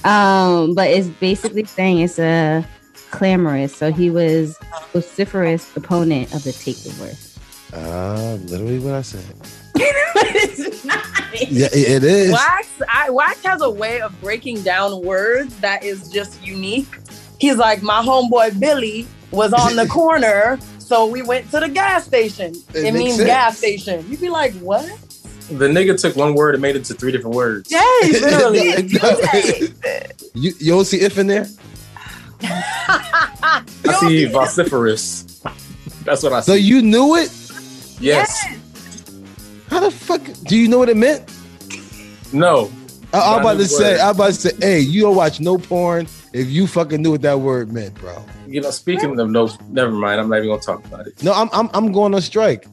Speaker 5: Um, but it's basically saying it's a clamorous. So he was vociferous opponent of the takeover.
Speaker 4: Ah, literally what I said.
Speaker 5: it's *laughs* not.
Speaker 4: Yeah, it- it is.
Speaker 9: Wax, I, Wax has a way of breaking down words that is just unique. He's like, my homeboy Billy was on the *laughs* corner, so we went to the gas station.
Speaker 8: It
Speaker 9: It, means
Speaker 8: sense.
Speaker 9: gas station. You'd be like, what?
Speaker 8: The nigga took one word and made it to three different words.
Speaker 9: Yes, *laughs* literally. *laughs*
Speaker 4: you, you don't see if in there? *laughs*
Speaker 8: I see vociferous. That's what I see.
Speaker 4: So you knew it?
Speaker 8: yes.
Speaker 4: How the fuck? Do you know what it meant?
Speaker 8: No.
Speaker 4: I, I'm about to
Speaker 8: the
Speaker 4: say,
Speaker 8: word.
Speaker 4: I'm about to say, hey, you don't watch no porn if you fucking knew what that word meant, bro.
Speaker 8: You know, speaking of no, never mind. I'm not even gonna talk about it.
Speaker 4: No, I'm I'm I'm going on strike.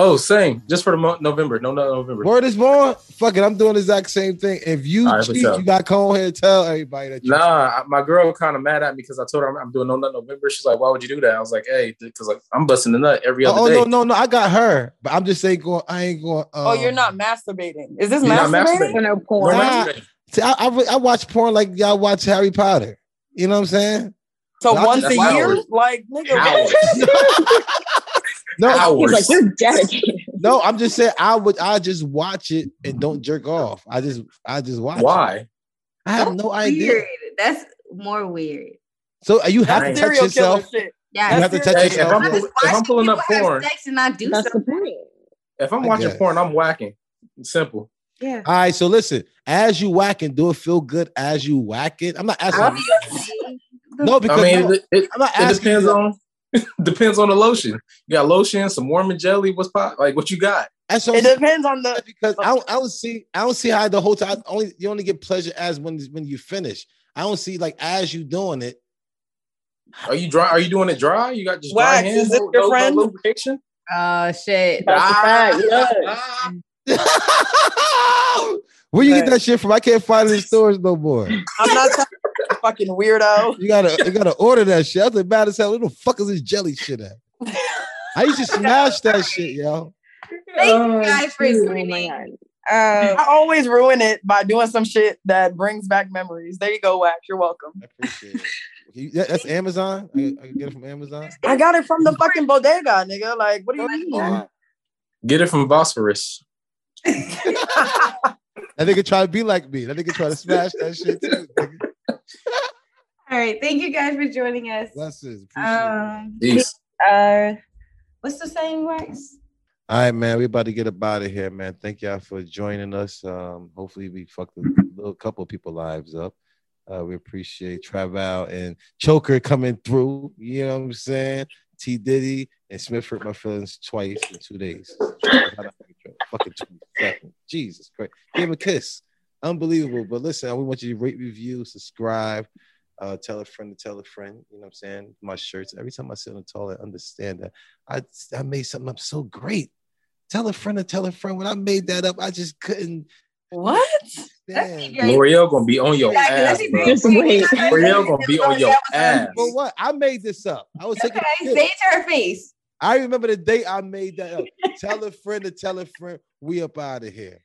Speaker 8: Oh, same. Just for the month November. No, no, November.
Speaker 4: Word is born. Fuck it, I'm doing the exact same thing. If you
Speaker 8: All right, for
Speaker 4: cheat, you got to come on here and tell everybody that you
Speaker 8: Nah, I- my girl kind of mad at me because I told her I'm, I'm doing no nut November. She's like, "Why would you do that?" I was like, "Hey, because like I'm busting the nut every other
Speaker 4: Oh,
Speaker 8: day."
Speaker 4: Oh no, no, no! I got her, but I'm just saying, going. I ain't going. Um,
Speaker 9: oh, you're not masturbating. Is this
Speaker 8: You're not
Speaker 9: masturbating?
Speaker 8: masturbating.
Speaker 6: No porn.
Speaker 4: Nah, see, I, I, I watch porn like y'all watch Harry Potter. You know what I'm saying?
Speaker 9: So
Speaker 4: I
Speaker 9: once a year?
Speaker 4: hours.
Speaker 9: Like, nigga,
Speaker 8: Hours. *laughs* *laughs*
Speaker 4: No,
Speaker 6: He's like, you're dedicated. *laughs*
Speaker 4: no, I'm just saying I would. I just watch it and don't jerk off. I just, I just watch. it.
Speaker 8: Why?
Speaker 4: I have no idea.
Speaker 5: Weird. That's more weird.
Speaker 4: So uh, you have
Speaker 9: That's
Speaker 4: to touch
Speaker 9: serial killer
Speaker 4: yourself.
Speaker 9: shit.
Speaker 5: Yeah.
Speaker 4: You have to touch
Speaker 8: Hey, if
Speaker 4: yourself.
Speaker 8: I'm,
Speaker 4: yeah.
Speaker 8: if I'm pulling up porn,
Speaker 5: sex and not do
Speaker 6: That's
Speaker 5: something.
Speaker 8: if I'm watching porn, I'm whacking. It's simple.
Speaker 5: Yeah.
Speaker 4: All right, so listen. As you whack and do it feel good as you whack it. I'm not asking. No, because
Speaker 8: I mean,
Speaker 4: no,
Speaker 8: it, it,
Speaker 4: I'm not
Speaker 8: it
Speaker 4: asking.
Speaker 8: depends
Speaker 4: you-
Speaker 8: on *laughs* depends on the lotion. You got lotion, some warm and jelly. What's pop? Like what you got?
Speaker 4: That's what
Speaker 9: It
Speaker 4: saying,
Speaker 9: depends on the.
Speaker 4: because I don't, I don't see I don't see how the whole time only you only get pleasure as when when you finish. I don't see like as you doing it.
Speaker 8: Are you dry? Are you doing it dry? You got just dry
Speaker 9: Wax,
Speaker 8: hands?
Speaker 9: is this
Speaker 8: no-
Speaker 9: your
Speaker 8: no- no
Speaker 9: friend?
Speaker 8: lubrication?
Speaker 5: Oh shit.
Speaker 6: That's a fact.
Speaker 8: Ah. *laughs*
Speaker 4: Where you get that shit from? I can't find it in *laughs* stores no more.
Speaker 9: I'm not telling you, fucking weirdo.
Speaker 4: You gotta you gotta order that shit. I was mad as hell. Where the fuck is this jelly shit at? I used to smash that shit, yo.
Speaker 5: Thank
Speaker 8: Oh,
Speaker 5: you guys for
Speaker 6: Oh
Speaker 5: joining.
Speaker 6: God.
Speaker 5: Um,
Speaker 9: I always ruin it by doing some shit that brings back memories. There you go, Wax. You're welcome.
Speaker 4: I appreciate it. You- that- that's Amazon. I, I can get it from Amazon.
Speaker 9: I got it from the fucking bodega, nigga. Like, what do you mean?
Speaker 8: Get it from Phosphorus. *laughs*
Speaker 4: That nigga try to be like me. That nigga try to smash that shit too. nigga.
Speaker 5: All right. Thank you guys for joining us.
Speaker 4: Blessings. Appreciate it.
Speaker 5: Um,
Speaker 8: Peace.
Speaker 5: uh, what's the saying, Wax?
Speaker 4: All right, man. We about to get up out of here, man. Thank y'all for joining us. Um, hopefully we fucked a little couple of people lives up. Uh, we appreciate Travell and Choker coming through. You know what I'm saying? T Diddy and Smith hurt my feelings twice in two days. Fucking 27. Jesus Christ. Give him a kiss. Unbelievable. But listen, we want you to rate, review, subscribe. Uh, tell a friend to tell a friend. You know what I'm saying? My shirts. Every time I sit on the toilet, understand that I I made something up so great. Tell a friend to tell a friend. When I made that up, I just couldn't.
Speaker 9: What?
Speaker 8: L'Oreal gonna be on your ass, bro.
Speaker 6: Just wait.
Speaker 8: L'Oreal gonna be on your ass.
Speaker 4: For what? I made this up. I was taking.
Speaker 5: Okay, say it to her face.
Speaker 4: I remember the day I made that up. tell a friend to tell a friend. We up out of here.